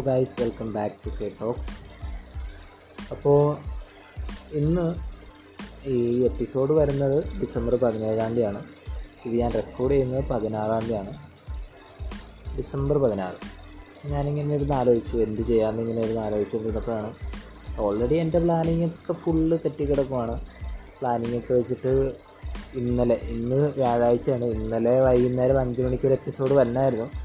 So guys welcome back to K talks അപ്പോൾ ഇന്ന് ഈ എപ്പിസോഡ് വരുന്നത് ഡിസംബർ പതിനേഴാം തീയതിയാണ്. ഇത് ഞാൻ റെക്കോർഡ് ചെയ്യുന്നത് പതിനാറാം തീയതിയാണ്. ഡിസംബർ പതിനാറ്. ഞാനിങ്ങനെ ഇരുന്ന് ആലോചിച്ചു എന്ത് ചെയ്യാമെന്ന് ഇങ്ങനെ ഇരുന്ന് ആലോചിച്ചുകൊണ്ടിരുന്നപ്പോഴാണ് ഓൾറെഡി എന്റെ പ്ലാനിങ് ഒക്കെ ഫുള്ള് തെറ്റിക്കിടക്കുവാണ്. പ്ലാനിങ് ഒക്കെ വെച്ചിട്ട് ഇന്നലെ ഇന്ന് വ്യാഴാഴ്ചയാണ്. ഇന്നലെ വൈകുന്നേരം അഞ്ച് മണിക്ക് ഒരു എപ്പിസോഡ് വന്നായിരുന്നു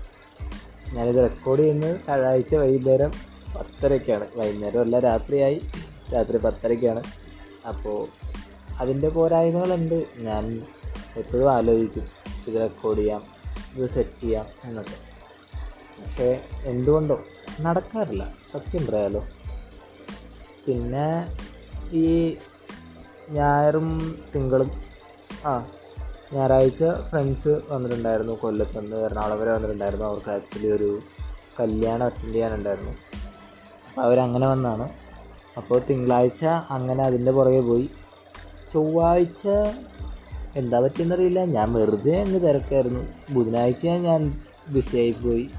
ഞാനിത് റെക്കോർഡ് ചെയ്യുന്നത് വ്യാഴാഴ്ച വൈകുന്നേരം പത്തരയ്ക്കാണ് വൈകുന്നേരം അല്ല രാത്രിയായി. രാത്രി പത്തരയ്ക്കാണ് അപ്പോൾ അതിന്റെ പോരായ്മകളുണ്ട്. ഞാൻ എപ്പോഴും ആലോചിക്കും ഇത് റെക്കോർഡ് ചെയ്യാം ഇത് സെറ്റ് ചെയ്യാം എന്നൊക്കെ. പക്ഷേ എന്തുകൊണ്ടോ നടക്കാറില്ല സത്യം പറയാലോ. പിന്നെ ഈ ഞായറും തിങ്കളും ആ ഞായറാഴ്ച ഫ്രണ്ട്സ് വന്നിട്ടുണ്ടായിരുന്നു കൊല്ലത്ത് നിന്ന് എറണാകുളം വരെ വന്നിട്ടുണ്ടായിരുന്നു. അവർക്ക് ആക്ച്വലി ഒരു കല്യാണം അറ്റൻഡ് ചെയ്യാനുണ്ടായിരുന്നു. അവരങ്ങനെ വന്നാണ്. അപ്പോൾ തിങ്കളാഴ്ച അങ്ങനെ അതിന്റെ പുറകെ പോയി. ചൊവ്വാഴ്ച എന്താ പറ്റിയെന്നറിയില്ല. ഞാൻ വെറുതെ അങ്ങ് തിരക്കായിരുന്നു. ബുധനാഴ്ച ഞാൻ ബിസിയായി പോയി.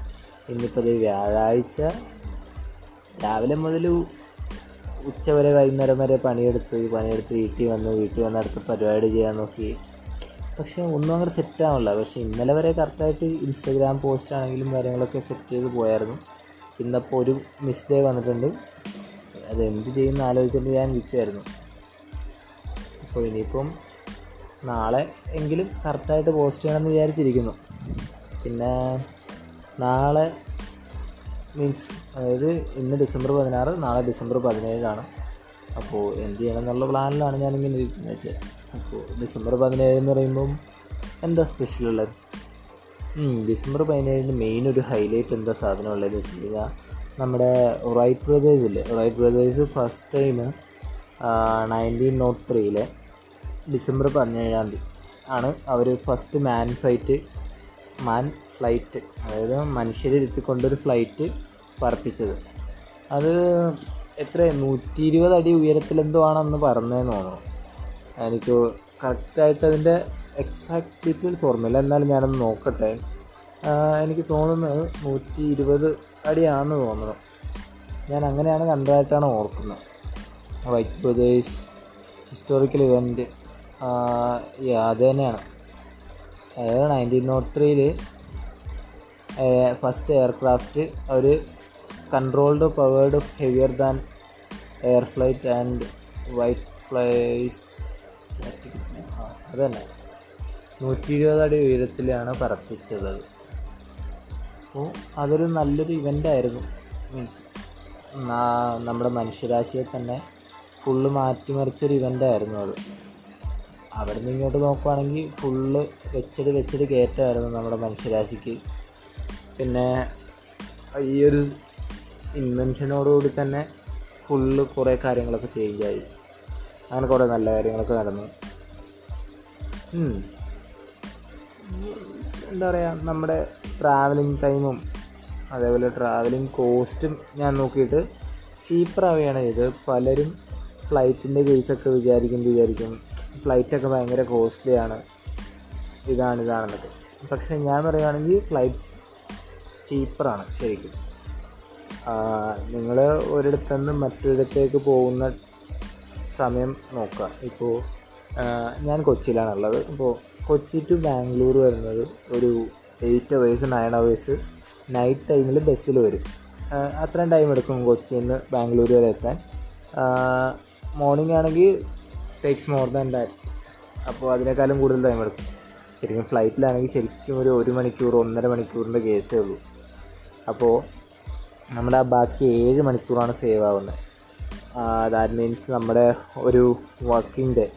ഇന്നിപ്പോൾ വ്യാഴാഴ്ച രാവിലെ മുതൽ ഉച്ച വരെ വൈകുന്നേരം വരെ പണിയെടുത്ത് പണിയെടുത്ത് വീട്ടിൽ വന്ന് വീട്ടിൽ വന്ന് അടുത്ത പരിപാടി ചെയ്യാൻ നോക്കി. പക്ഷേ ഒന്നും അങ്ങനെ സെറ്റ് ആവില്ല പക്ഷേ ഇന്നലെ വരെ കറക്റ്റായിട്ട് ഇൻസ്റ്റാഗ്രാം പോസ്റ്റ് ആണെങ്കിലും കാര്യങ്ങളൊക്കെ സെറ്റ് ചെയ്ത് പോയായിരുന്നു. ഇന്നപ്പോൾ ഒരു മിസ്റ്റേക്ക് വന്നിട്ടുണ്ട്. അത് എന്ത് ചെയ്യുന്ന ആലോചിച്ചിട്ട് ഞാൻ നിൽക്കുമായിരുന്നു അപ്പോൾ ഇനിയിപ്പം നാളെ എങ്കിലും കറക്റ്റായിട്ട് പോസ്റ്റ് ചെയ്യണമെന്ന് വിചാരിച്ചിരിക്കുന്നു. പിന്നെ നാളെ മീൻസ് അതായത് ഇന്ന് ഡിസംബർ പതിനാറ് നാളെ ഡിസംബർ പതിനേഴാണ്. അപ്പോൾ എന്ത് ചെയ്യണം എന്നുള്ള പ്ലാനിലാണ് ഞാനിങ്ങനെ ഇരിക്കുന്നത്. അപ്പോൾ ഡിസംബർ പതിനേഴ് എന്ന് പറയുമ്പം എന്താ സ്പെഷ്യൽ ഉള്ളത് ഡിസംബർ പതിനേഴിന് മെയിൻ ഒരു ഹൈലൈറ്റ് എന്താ സാധനം ഉള്ളതെന്ന് വെച്ച് കഴിഞ്ഞാൽ നമ്മുടെ Wright ബ്രദേഴ്സിൽ Wright brothers first time nineteen nought ത്രീയിലെ December പതിനേഴാം തീയതി ആണ് അവർ first man fight man flight അതായത് മനുഷ്യരെ ഇരുത്തിക്കൊണ്ടൊരു ഫ്ലൈറ്റ് പറപ്പിച്ചത്. അത് എത്ര നൂറ്റി ഇരുപത് അടി ഉയരത്തിലെന്തോ ആണെന്ന് പറഞ്ഞതെന്ന് തോന്നുന്നു. എനിക്ക് കറക്റ്റായിട്ട് അതിന്റെ എക്സാക്ട് ഡീറ്റെയിൽസ് ഓർമ്മയില്ല. എന്നാലും ഞാനൊന്ന് നോക്കട്ടെ. എനിക്ക് തോന്നുന്നത് നൂറ്റി ഇരുപത് അടിയാണെന്ന് തോന്നുന്നു. ഞാൻ അങ്ങനെയാണ് കണ്ടതായിട്ടാണ് ഓർക്കുന്നത്. വൈറ്റ് പ്രദേശ് ഹിസ്റ്റോറിക്കൽ ഇവന്റ് അത് തന്നെയാണ്. അതായത് നയന്റീൻ നോട്ട് ത്രീയിൽ first aircraft our controlled powered heavier than air flight and Wright flies അത് തന്നെ നൂറ്റി ഇരുപത് അടി ഉയരത്തിലാണ് പറപ്പിച്ചത്. അപ്പോൾ അതൊരു നല്ലൊരു ഇവന്റ് ആയിരുന്നു. മീൻസ് നമ്മുടെ മനുഷ്യരാശിയെ തന്നെ ഫുള്ള് മാറ്റിമറിച്ചൊരു ഇവന്റ് ആയിരുന്നു അത്. അവിടെ നിന്ന് ഇങ്ങോട്ട് നോക്കുവാണെങ്കിൽ ഫുള്ള് വെച്ചടി വെച്ചടി കയറ്റമായിരുന്നു നമ്മുടെ മനുഷ്യരാശിക്ക്. പിന്നെ ഈ ഒരു ഇൻവെൻഷനോടുകൂടി തന്നെ ഫുള്ള് കുറേ കാര്യങ്ങളൊക്കെ ചേഞ്ചായി അങ്ങനെ കുറേ നല്ല കാര്യങ്ങളൊക്കെ നടന്നു. എന്താ പറയുക നമ്മുടെ ട്രാവലിംഗ് ടൈമും അതേപോലെ ട്രാവലിംഗ് കോസ്റ്റും ഞാൻ നോക്കിയിട്ട് ചീപ്പറാവുകയാണ് ചെയ്തത്. പലരും ഫ്ലൈറ്റിന്റെ കേസൊക്കെ വിചാരിക്കും വിചാരിക്കും. ഫ്ലൈറ്റൊക്കെ ഭയങ്കര കോസ്റ്റ്ലിയാണ് ഇതാണ് ഇതാണെന്നൊക്കെ. പക്ഷെ ഞാൻ പറയുകയാണെങ്കിൽ ഫ്ലൈറ്റ്സ് ചീപ്പറാണ് ശരിക്കും. നിങ്ങൾ ഒരിടത്തു നിന്ന് മറ്റൊരിടത്തേക്ക് പോകുന്ന സമയം നോക്കുക. ഇപ്പോൾ ഞാൻ കൊച്ചിയിലാണുള്ളത്. ഇപ്പോൾ കൊച്ചി ടു ബാംഗ്ലൂർ വരുന്നത് ഒരു eight hours nine hours night ടൈമിൽ ബസ്സിൽ വരും. അത്രയും ടൈം എടുക്കും കൊച്ചിയിൽ നിന്ന് ബാംഗ്ലൂർ വരെ എത്താൻ. മോർണിംഗ് ആണെങ്കിൽ ടേക്സ് മോർ ദാൻ ദാറ്റ് അപ്പോൾ അതിനേക്കാളും കൂടുതൽ ടൈം എടുക്കും. ശരിക്കും ഫ്ലൈറ്റിലാണെങ്കിൽ ശരിക്കും ഒരു ഒരു മണിക്കൂർ ഒന്നര മണിക്കൂറിന്റെ കേസേ ഉള്ളൂ. അപ്പോൾ നമ്മുടെ ആ ബാക്കി ഏഴ് മണിക്കൂറാണ് സേവ് ആവുന്നത് ദാറ്റ് മീൻസ് നമ്മുടെ ഒരു വർക്കിംഗ് ഡേ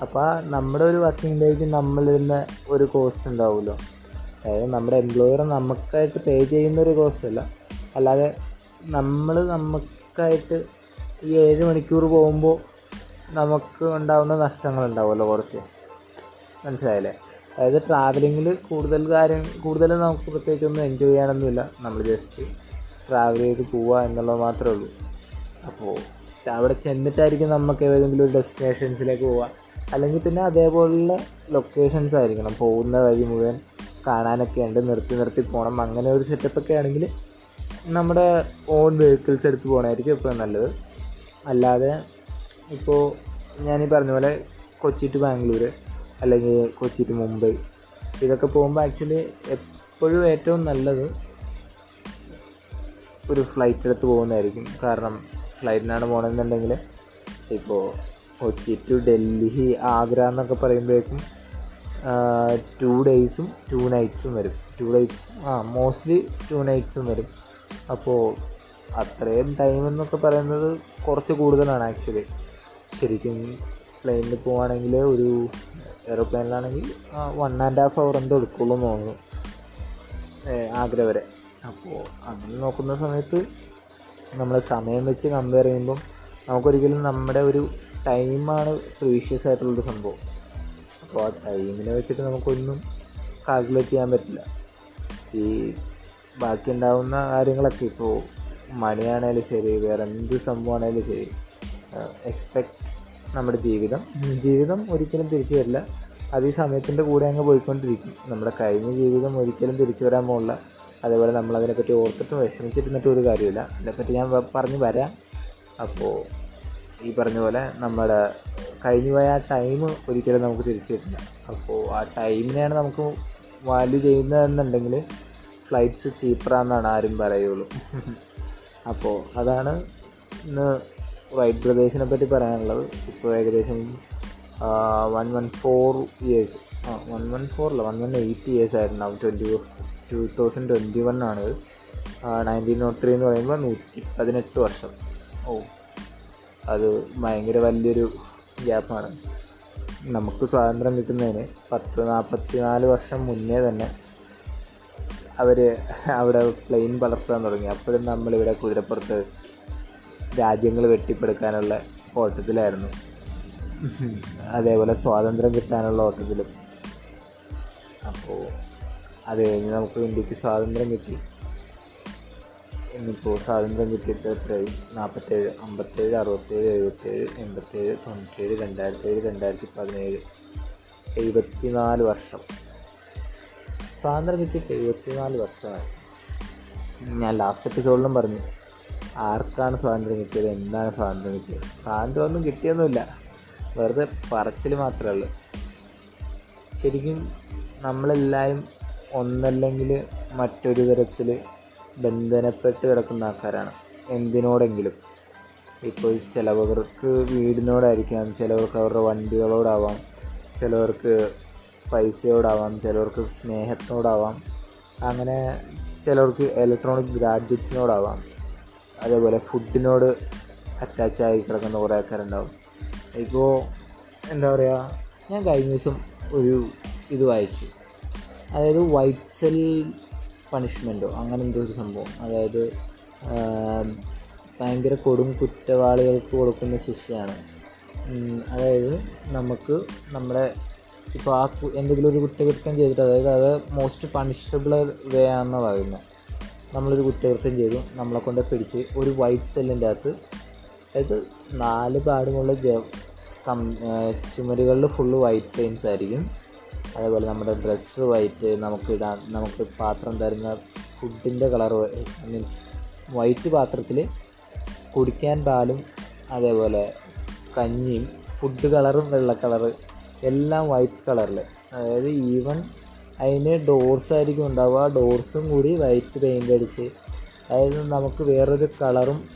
അപ്പോൾ നമ്മുടെ ഒരു വർക്കിംഗ് ഡേക്ക് നമ്മളിരുന്ന ഒരു കോസ്റ്റ് ഉണ്ടാവുമല്ലോ. അതായത് നമ്മുടെ എംപ്ലോയർ നമുക്കായിട്ട് പേ ചെയ്യുന്ന ഒരു കോസ്റ്റ് അല്ല. അല്ലാതെ നമ്മൾ നമുക്കായിട്ട് ഈ ഏഴ് മണിക്കൂർ പോകുമ്പോൾ നമുക്ക് ഉണ്ടാകുന്ന നഷ്ടങ്ങൾ ഉണ്ടാവുമല്ലോ കുറച്ച്. മനസ്സിലായില്ലേ? അതായത് ട്രാവലിങ്ങിൽ കൂടുതൽ കാര്യം കൂടുതൽ നമുക്ക് പ്രത്യേകിച്ചൊന്നും എൻജോയ് ചെയ്യാനൊന്നുമില്ല. നമ്മൾ ജസ്റ്റ് ട്രാവൽ ചെയ്ത് പോവുക എന്നുള്ളത് മാത്രമേ ഉള്ളൂ. അപ്പോൾ അവിടെ ചെന്നിട്ടായിരിക്കും നമുക്ക് ഏതെങ്കിലും ഒരു ഡെസ്റ്റിനേഷൻസിലേക്ക് പോവുക അല്ലെങ്കിൽ പിന്നെ അതേപോലുള്ള ലൊക്കേഷൻസ് ആയിരിക്കണം. പോകുന്ന വഴി മുഴുവൻ കാണാനൊക്കെ ഉണ്ട്. നിർത്തി നിർത്തി പോകണം അങ്ങനെ ഒരു സെറ്റപ്പൊക്കെ ആണെങ്കിൽ നമ്മുടെ ഓൺ വെഹിക്കിൾസ് എടുത്ത് പോകണമായിരിക്കും ഇപ്പോൾ നല്ലത്. അല്ലാതെ ഇപ്പോൾ ഞാനീ പറഞ്ഞ പോലെ കൊച്ചി ടു ബാംഗ്ലൂർ അല്ലെങ്കിൽ കൊച്ചി ടു മുംബൈ ഇതൊക്കെ പോകുമ്പോൾ ആക്ച്വലി എപ്പോഴും ഏറ്റവും നല്ലത് ഒരു ഫ്ലൈറ്റ് എടുത്ത് പോകുന്നതായിരിക്കും. കാരണം ഫ്ലൈറ്റിനാണ് പോകണമെന്നുണ്ടെങ്കിൽ ഇപ്പോൾ കൊച്ചി ടു ഡൽഹി ആഗ്ര എന്നൊക്കെ പറയുമ്പോഴേക്കും ടു ഡേയ്സും ടു നൈറ്റ്സും വരും. ടു ഡേയ്സ് ആ മോസ്റ്റ്ലി ടു നൈറ്റ്സും വരും. അപ്പോൾ അത്രയും ടൈം എന്നൊക്കെ പറയുന്നത് കുറച്ച് കൂടുതലാണ് ആക്ച്വലി ശരിക്കും പ്ലെയിനിൽ പോവുകയാണെങ്കിൽ ഒരു എയറോപ്ലെയിനിലാണെങ്കിൽ വൺ ആൻഡ് ഹാഫ് അവർ എന്തോ എടുക്കുള്ളൂ എന്ന് തോന്നുന്നു ആഗ്ര വരെ. അപ്പോൾ അങ്ങനെ നോക്കുന്ന സമയത്ത് നമ്മൾ സമയം വെച്ച് കമ്പയർ ചെയ്യുമ്പം നമുക്കൊരിക്കലും നമ്മുടെ ഒരു ടൈമാണ് പ്രീഷ്യസ് ആയിട്ടുള്ളൊരു സംഭവം. അപ്പോൾ ആ ടൈമിനെ വെച്ചിട്ട് നമുക്കൊന്നും കാൽക്കുലേറ്റ് ചെയ്യാൻ പറ്റില്ല. ഈ ബാക്കി ഉണ്ടാകുന്ന കാര്യങ്ങളൊക്കെ ഇപ്പോൾ മണിയാണേലും ശരി വേറെ എന്ത് സംഭവമാണേലും ശരി എക്സ്പെക്ട് നമ്മുടെ ജീവിതം. ജീവിതം ഒരിക്കലും തിരിച്ചു വരില്ല. അത് ഈ സമയത്തിന്റെ കൂടെ അങ്ങ് പോയിക്കൊണ്ടിരിക്കും. നമ്മുടെ കഴിഞ്ഞ ജീവിതം ഒരിക്കലും തിരിച്ചു വരാൻ അതേപോലെ നമ്മൾ അതിനെപ്പറ്റി ഓർത്തിട്ട് വിഷമിച്ചിരുന്നിട്ട് ഒരു കാര്യമില്ല. അതിനെപ്പറ്റി ഞാൻ പറഞ്ഞു വരാം. അപ്പോൾ ഈ പറഞ്ഞ പോലെ നമ്മുടെ കഴിഞ്ഞുപോയ ആ ടൈം ഒരിക്കലും നമുക്ക് തിരിച്ചു കിട്ടില്ല. അപ്പോൾ ആ ടൈമിനെയാണ് നമുക്ക് വാല്യൂ ചെയ്യുന്നതെന്നുണ്ടെങ്കിൽ ഫ്ലൈറ്റ്സ് ചീപ്പറാന്നാണ് ആരും പറയുള്ളൂ. അപ്പോൾ അതാണ് ഇന്ന് വൈറ്റ് ബ്രദേഴ്സിനെ പറ്റി പറയാനുള്ളത്. ഇപ്പോൾ ഏകദേശം വൺ വൺ ഫോർ ഇയേഴ്സ് ആ വൺ വൺ ഫോറല്ല വൺ വൺ എയ്റ്റ് ഇയേഴ്സ് ആയിരുന്നു. Twenty two thousand twenty one ആണ് നയന്റീൻ നോട്ട് ത്രീ എന്ന് പറയുമ്പോൾ നൂറ്റി പതിനെട്ട് വർഷം. ഓ. അത് ഭയങ്കര വലിയൊരു ഗ്യാപ്പാണ്. നമുക്ക് സ്വാതന്ത്ര്യം കിട്ടുന്നതിന് പത്ത് നാൽപ്പത്തി നാല് വർഷം മുന്നേ തന്നെ അവർ അവിടെ പ്ലെയിൻ വളർത്താൻ തുടങ്ങി. അപ്പോഴും നമ്മളിവിടെ കുതിരപ്പുറത്ത് രാജ്യങ്ങൾ വെട്ടിപ്പെടുക്കാനുള്ള ഓട്ടത്തിലായിരുന്നു. അതേപോലെ സ്വാതന്ത്ര്യം കിട്ടാനുള്ള ഓട്ടത്തിലും. അപ്പോൾ അത് കഴിഞ്ഞ് നമുക്ക് ഇന്ത്യയ്ക്ക് സ്വാതന്ത്ര്യം കിട്ടി. ഇന്നിപ്പോൾ സ്വാതന്ത്ര്യം കിട്ടിയിട്ട് എത്രയും നാൽപ്പത്തേഴ് അമ്പത്തേഴ് അറുപത്തേഴ് എഴുപത്തേഴ് എൺപത്തേഴ് തൊണ്ണൂറ്റേഴ് രണ്ടായിരത്തി ഏഴ് രണ്ടായിരത്തി പതിനേഴ് എഴുപത്തിനാല് വർഷം. സ്വാതന്ത്ര്യം കിട്ടിയിട്ട് എഴുപത്തിനാല് വർഷമായി. ഞാൻ ലാസ്റ്റ് എപ്പിസോഡിലും പറഞ്ഞു ആർക്കാണ് സ്വാതന്ത്ര്യം കിട്ടിയത്? എന്താണ് സ്വാതന്ത്ര്യം കിട്ടിയത്? സ്വാതന്ത്ര്യം ഒന്നും കിട്ടിയൊന്നുമില്ല. വെറുതെ പറച്ചിൽ മാത്രമേ ഉള്ളൂ. ശരിക്കും നമ്മളെല്ലാവരും ഒന്നല്ലെങ്കിൽ മറ്റൊരു തരത്തിൽ ബന്ധനപ്പെട്ട് കിടക്കുന്ന ആൾക്കാരാണ്. എന്തിനോടെങ്കിലും. ഇപ്പോൾ ചിലവർക്ക് വീടിനോടായിരിക്കാം ചിലവർക്ക് അവരുടെ വണ്ടികളോടാവാം ചിലവർക്ക് പൈസയോടാവാം ചിലവർക്ക് സ്നേഹത്തോടാവാം അങ്ങനെ ചിലവർക്ക് ഇലക്ട്രോണിക് ഗാഡ്ജറ്റ്സിനോടാവാം അതേപോലെ ഫുഡിനോട് അറ്റാച്ച് ആയി കിടക്കുന്ന കുറേ ആൾക്കാരുണ്ടാവും. ഇപ്പോൾ എന്താ പറയുക ഞാൻ കഴിഞ്ഞ ദിവസം ഒരു ഇത് വായിച്ചു. അതായത് വൈറ്റ് സെൽ പണിഷ്മെന്റോ അങ്ങനെ എന്തോ ഒരു സംഭവം. അതായത് ഭയങ്കര കൊടും കുറ്റവാളികൾക്ക് കൊടുക്കുന്ന ശിക്ഷയാണ്. അതായത് നമുക്ക് നമ്മുടെ ഇപ്പോൾ ആ എന്തെങ്കിലും ഒരു കുറ്റകൃത്യം ചെയ്തിട്ട് അതായത് അത് മോസ്റ്റ് പണിഷബിൾ വേ ആണെന്ന് പറയുന്നത് നമ്മളൊരു കുറ്റകൃത്യം ചെയ്തു നമ്മളെ കൊണ്ട് പിടിച്ച് ഒരു വൈറ്റ് സെല്ലിന്റെ അകത്ത് അതായത് നാല് പാടുമുള്ള ജ കം ചുമരുകളിൽ ഫുള്ള് വൈറ്റ് പെയിൻസ് ആയിരിക്കും. അതേപോലെ നമ്മുടെ ഡ്രസ്സ് വൈറ്റ് നമുക്ക് ഇടാൻ നമുക്ക് പാത്രം തരുന്ന ഫുഡിന്റെ കളർ മീൻസ് വൈറ്റ് പാത്രത്തിൽ കുടിക്കാൻ പാലും അതേപോലെ കഞ്ഞിയും ഫുഡ് കളറും വെള്ള കളർ എല്ലാം വൈറ്റ് കളറിൽ. അതായത് ഈവൻ അതിന് ഡോർസ് ആയിരിക്കും ഉണ്ടാവുക. ആ ഡോർസും കൂടി വൈറ്റ് പെയിന്റ് അടിച്ച് അതായത് നമുക്ക് വേറൊരു കളറും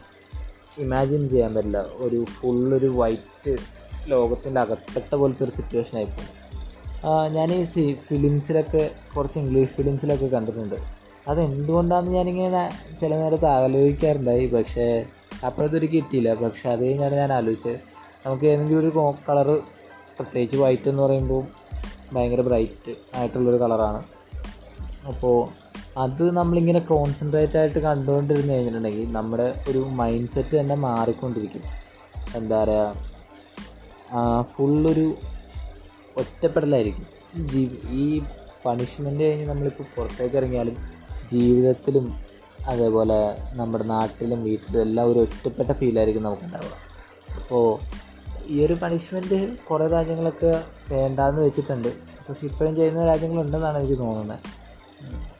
ഇമാജിൻ ചെയ്യാൻ പറ്റില്ല. ഒരു ഫുള്ളൊരു വൈറ്റ് ലോകത്തിന്റെ അകത്തട്ട പോലത്തെ ഒരു സിറ്റുവേഷൻ ആയിപ്പോയി ഞാൻ ഈ ഫിലിംസിലൊക്കെ കുറച്ച് ഇംഗ്ലീഷ് ഫിലിംസിലൊക്കെ കണ്ടിട്ടുണ്ട്. അതെന്തുകൊണ്ടാണെന്ന് ഞാനിങ്ങനെ ചില നേരത്ത് ആലോചിക്കാറുണ്ടായി പക്ഷേ അപ്പോഴത്തൊരു കിട്ടിയില്ല. പക്ഷേ അത് കഴിഞ്ഞാണ് ഞാൻ ആലോചിച്ചത് നമുക്ക് ഏതെങ്കിലും ഒരു കളറ് പ്രത്യേകിച്ച് വൈറ്റ് എന്ന് പറയുമ്പോൾ ഭയങ്കര ബ്രൈറ്റ് ആയിട്ടുള്ളൊരു കളറാണ്. അപ്പോൾ അത് നമ്മളിങ്ങനെ കോൺസെൻട്രേറ്റ് ആയിട്ട് കണ്ടുകൊണ്ടിരുന്ന് കഴിഞ്ഞിട്ടുണ്ടെങ്കിൽ നമ്മുടെ ഒരു മൈൻഡ് സെറ്റ് തന്നെ മാറിക്കൊണ്ടിരിക്കും. എന്താ പറയുക ഫുള്ളൊരു ഒറ്റപ്പെടലായിരിക്കും. ജീ ഈ പണിഷ്മെന്റ് കഴിഞ്ഞ് നമ്മളിപ്പോൾ പുറത്തേക്ക് ഇറങ്ങിയാലും ജീവിതത്തിലും അതേപോലെ നമ്മുടെ നാട്ടിലും വീട്ടിലും എല്ലാം ഒരു ഒറ്റപ്പെട്ട ഫീലായിരിക്കും നമുക്കുണ്ടാവുക. അപ്പോൾ ഈ ഒരു പണിഷ്മെന്റ് കുറേ രാജ്യങ്ങളൊക്കെ വേണ്ടാന്ന് വെച്ചിട്ടുണ്ട്. പക്ഷെ ഇപ്പോഴും ചെയ്യുന്ന രാജ്യങ്ങളുണ്ടെന്നാണ് എനിക്ക് തോന്നുന്നത്.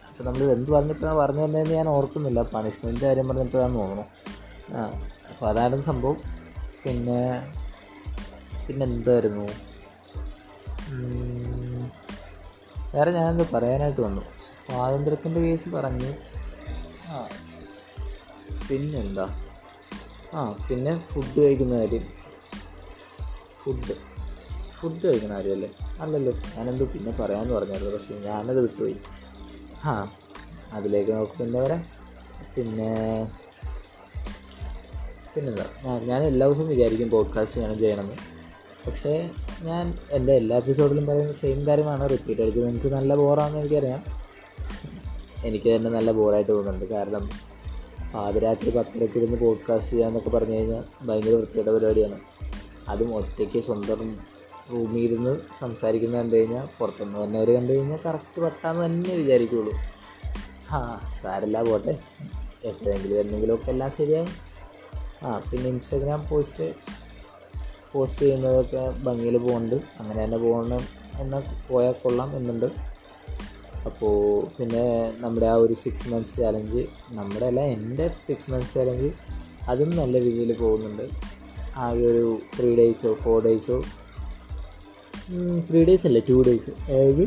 അപ്പോൾ നമ്മൾ എന്ത് പറഞ്ഞിട്ടാണ് പറഞ്ഞു തന്നതെന്ന് ഞാൻ ഓർക്കുന്നില്ല. പണിഷ്മെന്റ് കാര്യം പറഞ്ഞിട്ടാണെന്ന് തോന്നുന്നു. ആ അപ്പോൾ അതാണ് സംഭവം. പിന്നെ പിന്നെ എന്തായിരുന്നു ഉം, വേറെ ഞാനെന്ത് പറയാനായിട്ട് വന്നു. സ്വാതന്ത്ര്യത്തിന്റെ കേസ് പറഞ്ഞു. ആ. പിന്നെന്താ? ആ പിന്നെ ഫുഡ് കഴിക്കുന്ന കാര്യം. ഫുഡ് ഫുഡ് കഴിക്കുന്ന കാര്യമല്ലേ? അല്ലല്ലോ ഞാനെന്ത് പിന്നെ പറയാമെന്ന് പറഞ്ഞായിരുന്നു പക്ഷേ ഞാനത് വിട്ടുപോയി. ആ അതിലേക്ക് നോക്കുന്നവരെ പിന്നെ പിന്നെന്താ? ഞാൻ ഞാൻ എല്ലാ ദിവസവും വിചാരിക്കും പോഡ്കാസ്റ്റ് ചെയ്യണം ചെയ്യണമെന്ന്. പക്ഷേ ഞാൻ എന്റെ എല്ലാ എപ്പിസോഡിലും പറയുന്ന സെയിം കാര്യമാണ് റിപ്പീറ്റ് അടിച്ചത് എനിക്ക് നല്ല ബോറാണെന്ന് എനിക്കറിയാം. എനിക്ക് തന്നെ നല്ല ബോറായിട്ട് തോന്നുന്നുണ്ട്. കാരണം പാതിരാത്രി പത്തരയ്ക്ക് ഇരുന്ന് പോഡ്കാസ്റ്റ് ചെയ്യാന്നൊക്കെ പറഞ്ഞു കഴിഞ്ഞാൽ ഭയങ്കര വൃത്തിയുടെ പരിപാടിയാണ്. അതും ഒറ്റയ്ക്ക് സ്വന്തം റൂമിൽ ഇരുന്ന് സംസാരിക്കുന്നത് കണ്ടു കഴിഞ്ഞാൽ പുറത്തുനിന്ന് വന്നവർ കണ്ടു കഴിഞ്ഞാൽ കറക്റ്റ് പെട്ടാന്ന് തന്നെ വിചാരിക്കുള്ളൂ. ആ സാരല്ല പോട്ടെ. എപ്പോഴെങ്കിലും എന്തെങ്കിലുമൊക്കെ എല്ലാം ശരിയാവും. ആ പിന്നെ ഇൻസ്റ്റാഗ്രാം പോസ്റ്റ് പോസ്റ്റ് ചെയ്യുന്നതൊക്കെ ഭംഗിയിൽ പോകുന്നുണ്ട്. അങ്ങനെ തന്നെ പോകണം എന്ന പോയാൽ കൊള്ളാം എന്നുണ്ട്. അപ്പോൾ പിന്നെ നമ്മുടെ ആ ഒരു സിക്സ് മന്ത്സ് ചാലഞ്ച് നമ്മുടെ അല്ല എന്റെ സിക്സ് മന്ത്സ് ചാലഞ്ച് അതും നല്ല രീതിയിൽ പോകുന്നുണ്ട്. ആകെ ഒരു ത്രീ ഡേയ്സോ ഫോർ ഡേയ്സോ ത്രീ ഡേയ്സ് അല്ല ടു ഡേയ്സ് അതായത്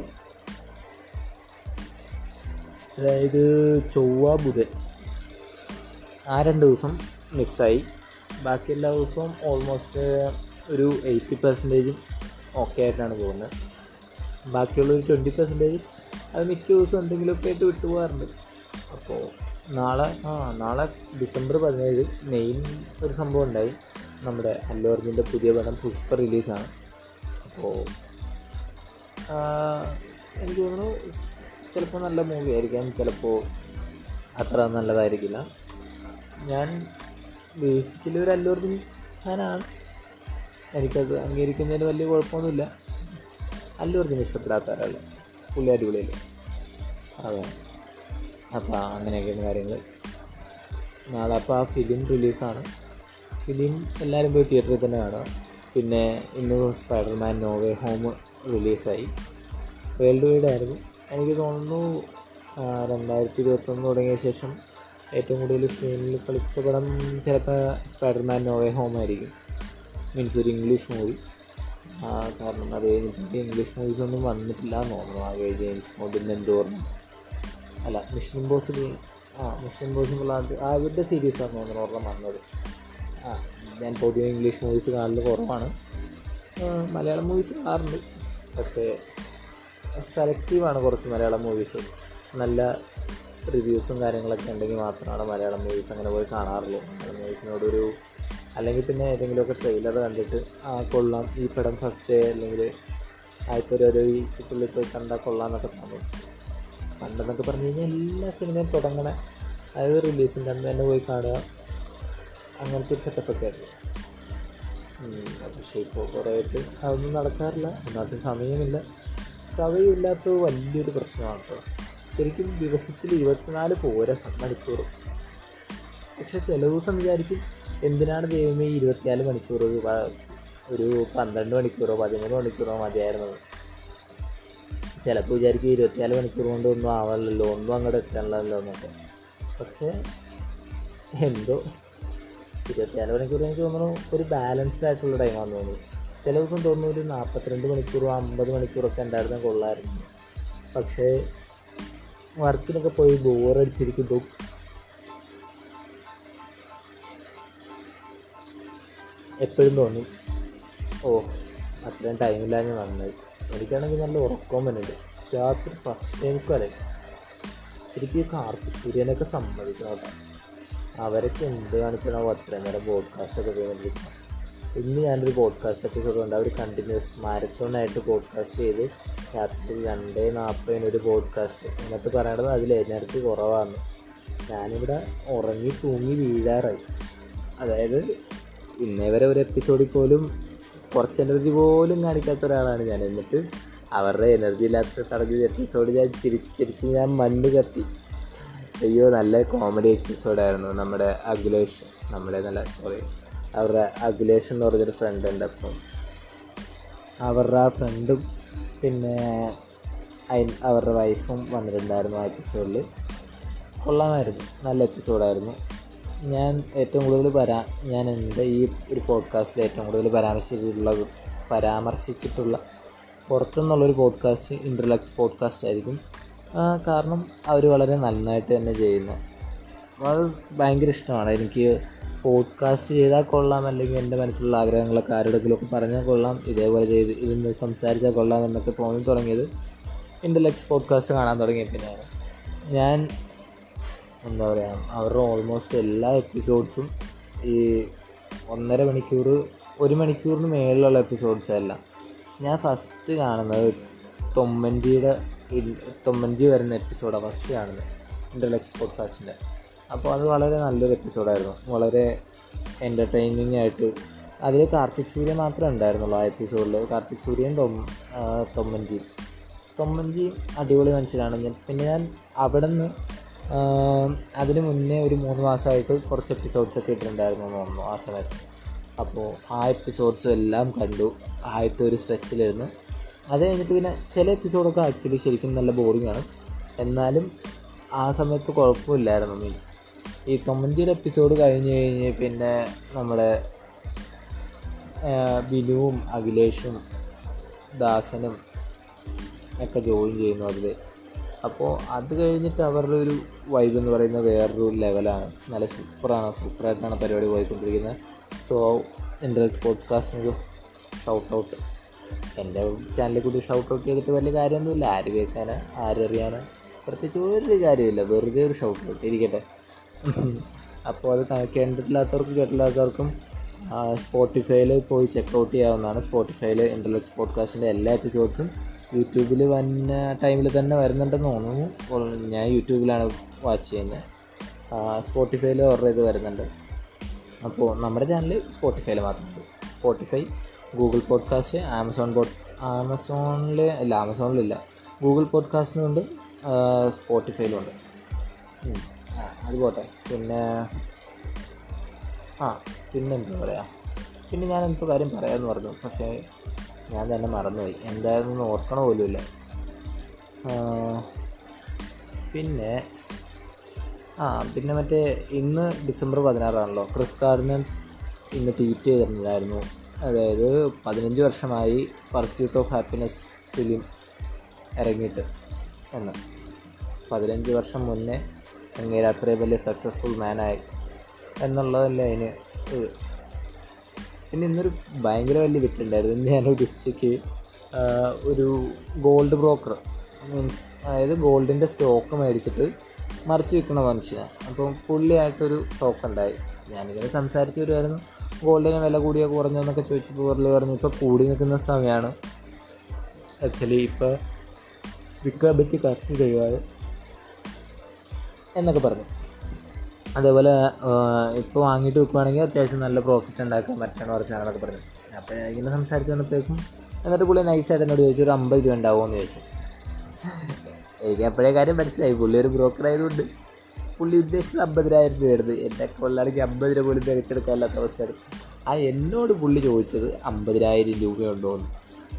അതായത് ചൊവ്വ ബുധൻ. ആ രണ്ട് ദിവസം മിസ്സായി ബാക്കി എല്ലാ ദിവസവും ഓൾമോസ്റ്റ് ഒരു എയ്റ്റി പെർസെന്റേജും ഓക്കെ ആയിട്ടാണ് പോകുന്നത്. ബാക്കിയുള്ള ഒരു ട്വന്റി പെർസെന്റേജ് അത് മിക്ക ദിവസം എന്തെങ്കിലുമൊക്കെ ആയിട്ട് വിട്ടുപോകാറുണ്ട് അപ്പോൾ നാളെ ആ നാളെ ഡിസംബർ പതിനേഴ് മെയിൻ ഒരു സംഭവം ഉണ്ടായി. നമ്മുടെ അല്ലു അർജുന്റെ പുതിയ പടം പുഷ്പ റിലീസാണ് അപ്പോൾ എനിക്ക് തോന്നുന്നു ചിലപ്പോൾ നല്ല മൂവി ആയിരിക്കാം. ചിലപ്പോൾ അത്ര നല്ലതായിരിക്കില്ല. ഞാൻ ബേസിക്കലി ഒരു അല്ലു അർജുൻ ഫാനാണ് എനിക്കത് അംഗീകരിക്കുന്നതിന് വലിയ കുഴപ്പമൊന്നുമില്ല. അല്ലു അർജുൻ ഇഷ്ടപ്പെടാത്ത ഒരാൾ പുള്ളി അടിപൊളിയല്ലേ? അതെ. അപ്പോൾ അങ്ങനെയൊക്കെയാണ് കാര്യങ്ങൾ നാളെ അപ്പോൾ ആ ഫിലിം റിലീസാണ് ഫിലിം എല്ലാവരും പോയി തിയേറ്ററിൽ തന്നെ കാണുക പിന്നെ ഇന്ന് സ്പൈഡർമാൻ നോവേ ഹോം റിലീസായി വേൾഡ് വൈഡ് ആയിരുന്നു. എനിക്ക് തോന്നുന്നു രണ്ടായിരത്തി ഇരുപത്തൊന്ന് തുടങ്ങിയ ശേഷം ഏറ്റവും കൂടുതൽ സ്ക്രീനിൽ കളിച്ച പടം ചിലപ്പോൾ സ്പൈഡർമാൻ നോവേ ഹോം ആയിരിക്കും. മീൻസ് ഒരു ഇംഗ്ലീഷ് മൂവി കാരണം അത് കഴിഞ്ഞിട്ട് ഇംഗ്ലീഷ് മൂവീസ് ഒന്നും വന്നിട്ടില്ല എന്ന് തോന്നുന്നു. ആ കഴിഞ്ഞ ജെയിംസ് ബോണ്ടിന്റെ എന്തോ ഓർമ്മ അല്ല മിഷൻ ഇമ്പോസിബിൾ ആ മിഷൻ ഇമ്പോസിബിൾ ആ അവരുടെ സീരീസാണ് തോന്നുന്നു ഓർമ്മ വന്നത്. ആ ഞാൻ പൊതുവെ ഇംഗ്ലീഷ് മൂവീസ് കാണൽ കുറവാണ്. മലയാളം മൂവീസ് കാണാറുണ്ട്. പക്ഷേ സെലക്റ്റീവാണ് കുറച്ച് മലയാളം മൂവീസ് നല്ല റിവ്യൂസും കാര്യങ്ങളൊക്കെ ഉണ്ടെങ്കിൽ മാത്രമാണ് മലയാളം മൂവീസ് അങ്ങനെ പോയി കാണാറുള്ളൂ. മലയാളം മൂവീസിനോടൊരു അല്ലെങ്കിൽ പിന്നെ ഏതെങ്കിലുമൊക്കെ ട്രെയിലർ കണ്ടിട്ട് ആ കൊള്ളാം. ഈ പടം ഫസ്റ്റ് ഡേ അല്ലെങ്കിൽ ആദ്യത്തെ ഒരു ഒരു വീക്കിനുള്ളിൽ പോയി കണ്ടാൽ കൊള്ളാം എന്നൊക്കെ തോന്നും പണ്ടെന്നൊക്കെ പറഞ്ഞു കഴിഞ്ഞാൽ എല്ലാ സിനിമയും തുടങ്ങണ അതായത് റിലീസിന്റെ അന്ന് തന്നെ പോയി കാണുക. അങ്ങനത്തെ ഒരു സെറ്റപ്പൊക്കെ ആയിരുന്നു. പക്ഷേ ഇപ്പോൾ കുറേ ആയിട്ട് അതൊന്നും നടക്കാറില്ല. ഒന്നാമത്തെ സമയമില്ല. സമയമില്ലാത്തത് വലിയൊരു പ്രശ്നമാണ് ശരിക്കും ദിവസത്തിൽ ഇരുപത്തിനാല് പോരാ മണിക്കൂർ പക്ഷെ ചില ദിവസം വിചാരിക്കും എന്തിനാണ് ദൈവമേ ഇരുപത്തിനാല് മണിക്കൂർ ഒരു പന്ത്രണ്ട് മണിക്കൂറോ പതിമൂന്ന് മണിക്കൂറോ മതിയായിരുന്നത്? ചിലപ്പോൾ വിചാരിക്കും ഇരുപത്തിനാല് മണിക്കൂർ കൊണ്ട് ഒന്നും ആവാനല്ലോ ഒന്നും അങ്ങോട്ട് എത്താനുള്ളതല്ലോ എന്നൊക്കെ. പക്ഷേ എന്തോ ഇരുപത്തിനാല് മണിക്കൂർ എനിക്ക് തോന്നുന്നു ഒരു ബാലൻസ്ഡ് ആയിട്ടുള്ള ടൈമാണെന്ന് തോന്നുന്നു. ചില ദിവസം തോന്നുന്നു ഒരു നാൽപ്പത്തിരണ്ട് മണിക്കൂറോ അമ്പത് മണിക്കൂറൊക്കെ ഉണ്ടായിരുന്ന കൊള്ളായിരുന്നു പക്ഷേ വർക്കിനൊക്കെ പോയി ബോറടിച്ചിരിക്കുമ്പോൾ എപ്പോഴും തോന്നും. ഓ അത്രയും ടൈമില്ലാഞ്ഞ് വന്നത്. എനിക്കാണെങ്കിൽ നല്ല ഉറക്കവും വരുന്നുണ്ട് രാത്രി പത്തേമുക്കാലായി. ശരിക്കും കാർത്തിക് സമ്മതിക്കണം കേട്ടോ. അവരൊക്കെ എന്ത് കാണിക്കണോ? അത്രയും നേരം ബോഡ്കാസ്റ്റ് ഒക്കെ ചെയ്തുകൊണ്ടിരിക്കണം ഇന്ന് ഞാനൊരു പോഡ്കാസ്റ്റ് എപ്പിസോഡ് കൊണ്ട് അവർ കണ്ടിന്യൂസ് മാരത്തോണായിട്ട് പോഡ്കാസ്റ്റ് ചെയ്ത് രാത്രി രണ്ടേ നാൽപ്പതിന് ഒരു പോഡ്കാസ്റ്റ് എന്നിട്ട് പറയണത് അതിൽ എനർജി കുറവാണ് ഞാനിവിടെ ഉറങ്ങി തൂങ്ങി വീഴാറായി. അതായത് ഇന്നേ വരെ ഒരു എപ്പിസോഡിൽ പോലും കുറച്ച് എനർജി പോലും കാണിക്കാത്ത ഒരാളാണ് ഞാൻ. എന്നിട്ട് അവരുടെ എനർജി ഇല്ലാത്ത തടഞ്ഞ എപ്പിസോഡ് ഞാൻ ചിരിച്ച് ഞാൻ മണ്ണ് കത്തി. അയ്യോ നല്ല കോമഡി എപ്പിസോഡായിരുന്നു നമ്മുടെ അഖിലേഷ്. നമ്മുടെ നല്ല സോറി അവരുടെ അഖിലേഷ് എന്ന് പറഞ്ഞൊരു ഫ്രണ്ട് ഉണ്ട് അപ്പം. അവരുടെ ഫ്രണ്ടും പിന്നെ അയി- അവരുടെ വൈഫും വന്നിട്ടുണ്ടായിരുന്നു ആ എപ്പിസോഡിൽ കൊള്ളാമായിരുന്നു. നല്ല എപ്പിസോഡായിരുന്നു ഞാൻ ഏറ്റവും കൂടുതൽ പരാ ഞാൻ എന്റെ ഈ ഒരു പോഡ്കാസ്റ്റിൽ ഏറ്റവും കൂടുതൽ പരാമർശിച്ചിട്ടുള്ളത് പരാമർശിച്ചിട്ടുള്ള പുറത്തുനിന്നുള്ളൊരു പോഡ്കാസ്റ്റ് ഇന്റർലക്സ് പോഡ്കാസ്റ്റ് ആയിരിക്കും. കാരണം അവർ വളരെ നന്നായിട്ട് തന്നെ ചെയ്യുന്നു. അത് ഭയങ്കര ഇഷ്ടമാണ്. എനിക്ക് പോഡ്കാസ്റ്റ് ചെയ്താൽ കൊള്ളാം അല്ലെങ്കിൽ എന്റെ മനസ്സിലുള്ള ആഗ്രഹങ്ങളൊക്കെ ആരോടെങ്കിലുമൊക്കെ പറഞ്ഞാൽ കൊള്ളാം ഇതേപോലെ ചെയ്ത് ഇതിന് സംസാരിച്ചാൽ കൊള്ളാം എന്നൊക്കെ തോന്നി തുടങ്ങിയത് ഇന്റർലക്സ് പോഡ്കാസ്റ്റ് കാണാൻ തുടങ്ങിയ പിന്നെയാണ്. ഞാൻ എന്താ പറയുക അവരുടെ ഓൾമോസ്റ്റ് എല്ലാ എപ്പിസോഡ്സും ഈ ഒന്നര മണിക്കൂർ ഒരു മണിക്കൂറിന് മേളിലുള്ള എപ്പിസോഡ്സ് എല്ലാം ഞാൻ ഫസ്റ്റ് കാണുന്നത് തൊമ്മൻജിയുടെ തൊമ്മൻജി വരുന്ന എപ്പിസോഡാണ് ഫസ്റ്റ് കാണുന്നത് ഇന്റർലെക്സ് പോഡ്കാസ്റ്റിന്റെ അപ്പോൾ അത് വളരെ നല്ലൊരു എപ്പിസോഡായിരുന്നു വളരെ എന്റർടൈനിങ് ആയിട്ട്. അതിൽ കാർത്തിക് സൂര്യ മാത്രമേ ഉണ്ടായിരുന്നുള്ളൂ ആ എപ്പിസോഡിൽ കാർത്തിക് സൂര്യൻ ടൊം തൊമ്മൻജി. തൊമ്മൻജി അടിപൊളി മനുഷ്യനാണ്. ഞാൻ പിന്നെ ഞാൻ അവിടെ നിന്ന് അതിന് മുന്നേ ഒരു മൂന്ന് മാസമായിട്ട് കുറച്ച് എപ്പിസോഡ്സ് ഒക്കെ ഇട്ടിട്ടുണ്ടായിരുന്നു എന്ന് തോന്നുന്നു ആ സമയത്ത്. അപ്പോൾ ആ എപ്പിസോഡ്സ് എല്ലാം കണ്ടു. ആദ്യത്തെ ഒരു സ്ട്രെച്ചിലിരുന്ന് അത് കഴിഞ്ഞിട്ട് പിന്നെ ചില എപ്പിസോഡൊക്കെ ആക്ച്വലി ശരിക്കും നല്ല ബോറിംഗ് ആണ്. എന്നാലും ആ സമയത്ത് കുഴപ്പമില്ലായിരുന്നു മീൻസ് ഈ തൊമ്മഞ്ചിയുടെ എപ്പിസോഡ് കഴിഞ്ഞ് കഴിഞ്ഞ് പിന്നെ നമ്മുടെ ബിനുവും അഖിലേഷും ദാസനും ഒക്കെ ജോയിൻ ചെയ്യുന്നു അതിൽ അപ്പോൾ അത് കഴിഞ്ഞിട്ട് അവരുടെ ഒരു വൈബ് എന്ന് പറയുന്നത് വേറൊരു ലെവലാണ് നല്ല സൂപ്പറാണ് സൂപ്പറായിട്ടാണ് പരിപാടി പോയിക്കൊണ്ടിരിക്കുന്നത്. സോ എന്റെ പോഡ്കാസ്റ്റിന് ഷൗട്ട് ഔട്ട് എന്റെ ചാനലിൽ കൂടി ഷൗട്ട് ഔട്ട് ചെയ്തിട്ട് വലിയ കാര്യമൊന്നുമില്ല. ആര് കേൾക്കാന്? ആരറിയാന് പ്രത്യേകിച്ച് ഒരു കാര്യമില്ല വെറുതെ ഒരു ഷൗട്ട് ഔട്ട് ഇരിക്കട്ടെ. അപ്പോൾ അത് കേട്ടിട്ടില്ലാത്തവർക്കും കേട്ടില്ലാത്തവർക്കും സ്പോട്ടിഫൈയിൽ പോയി ചെക്ക് ഔട്ട് ചെയ്യാവുന്നതാണ്. സ്പോട്ടിഫൈയിൽ ഇന്റർലെക്ട് പോഡ്കാസ്റ്റിന്റെ എല്ലാ എപ്പിസോഡ്സും യൂട്യൂബിൽ വന്ന ടൈമിൽ തന്നെ വരുന്നുണ്ടെന്ന് തോന്നുന്നു. ഞാൻ യൂട്യൂബിലാണ് വാച്ച് ചെയ്യുന്നത് സ്പോട്ടിഫൈയിൽ ഓർഡർ ചെയ്ത് വരുന്നുണ്ട്. അപ്പോൾ നമ്മുടെ ചാനൽ സ്പോട്ടിഫൈയിൽ മാത്രമുണ്ട് Spotify Google podcast Amazon pod ആമസോണിൽ അല്ല ആമസോണിലില്ല ഗൂഗിൾ സ്പോട്ടിഫൈയിലും ഉണ്ട് അത് പോട്ടെ. പിന്നെ ആ പിന്നെ എന്താ പറയുക പിന്നെ ഞാൻ എന്തോ കാര്യം പറയാമെന്ന് പറഞ്ഞു. പക്ഷേ ഞാൻ തന്നെ മറന്നുപോയി. എന്തായിരുന്നു ഓർക്കണ പോലുമില്ല. പിന്നെ ആ പിന്നെ മറ്റേ ഇന്ന് ഡിസംബർ പതിനാറാണല്ലോ. ക്രിസ് ഗാർഡിനൻ ഇന്ന് ട്വീറ്റ് ചെയ്തിട്ടുണ്ടായിരുന്നു. അതായത് പതിനഞ്ച് വർഷമായി പർസ്യൂട്ട് ഓഫ് ഹാപ്പിനെസ് ഫിലിം ഇറങ്ങിയിട്ട് എന്ന്. പതിനഞ്ച് വർഷം മുന്നേ അങ്ങേര് വലിയ സക്സസ്ഫുൾ മാനായി എന്നുള്ളതല്ലേ അതിന് പിന്നെ ഇന്നൊരു ഭയങ്കര വലിയ വിറ്റുണ്ടായിരുന്നു ഇന്ന് ഞാനൊരു ഉച്ചയ്ക്ക് ഒരു ഗോൾഡ് ബ്രോക്കർ മീൻസ് അതായത് ഗോൾഡിന്റെ സ്റ്റോക്ക് മേടിച്ചിട്ട് മറിച്ച് വിൽക്കുന്ന മനുഷ്യനാണ്. അപ്പം പുള്ളിയായിട്ടൊരു ടോക്ക് ഉണ്ടായി. ഞാനിങ്ങനെ സംസാരിച്ച് വരുമായിരുന്നു ഗോൾഡിന് വില കൂടിയോ കുറഞ്ഞോ എന്നൊക്കെ ചോദിച്ചപ്പോൾ പുള്ളി പറഞ്ഞു ഇപ്പോൾ കൂടി നിൽക്കുന്ന സമയമാണ്. ആക്ച്വലി ഇപ്പോൾ വിൽക്കാൻ പറ്റി കറക്റ്റ് കഴിവാതെ എന്നൊക്കെ പറഞ്ഞു. അതേപോലെ ഇപ്പോൾ വാങ്ങിയിട്ട് വെക്കുവാണെങ്കിൽ അത്യാവശ്യം നല്ല പ്രോഫിറ്റ് ഉണ്ടാക്കാൻ പറ്റണം കുറച്ച് കുറച്ചാണെന്നൊക്കെ പറഞ്ഞു. അപ്പോൾ ഇങ്ങനെ സംസാരിച്ച് വന്നപ്പോഴേക്കും എന്നിട്ട് പുള്ളി നൈസായിട്ട് എന്നോട് ചോദിച്ചു ഒരു അമ്പത് രൂപ ഉണ്ടാവുമോ എന്ന് ചോദിച്ചു. എനിക്ക് അപ്പോഴേ കാര്യം മനസ്സിലായി. പുള്ളി ഒരു ബ്രോക്കർ ആയതുകൊണ്ട് പുള്ളി ഉദ്ദേശിച്ചത് അമ്പതിനായിരം രൂപയായിരുന്നു എന്റെ കൊള്ളാണെങ്കിൽ അമ്പത് രൂപ പോലും തിരച്ചെടുക്കാനില്ലാത്ത അവസ്ഥയാണ് ആ എന്നോട് പുള്ളി ചോദിച്ചത് അമ്പതിനായിരം രൂപയുണ്ടോ എന്ന്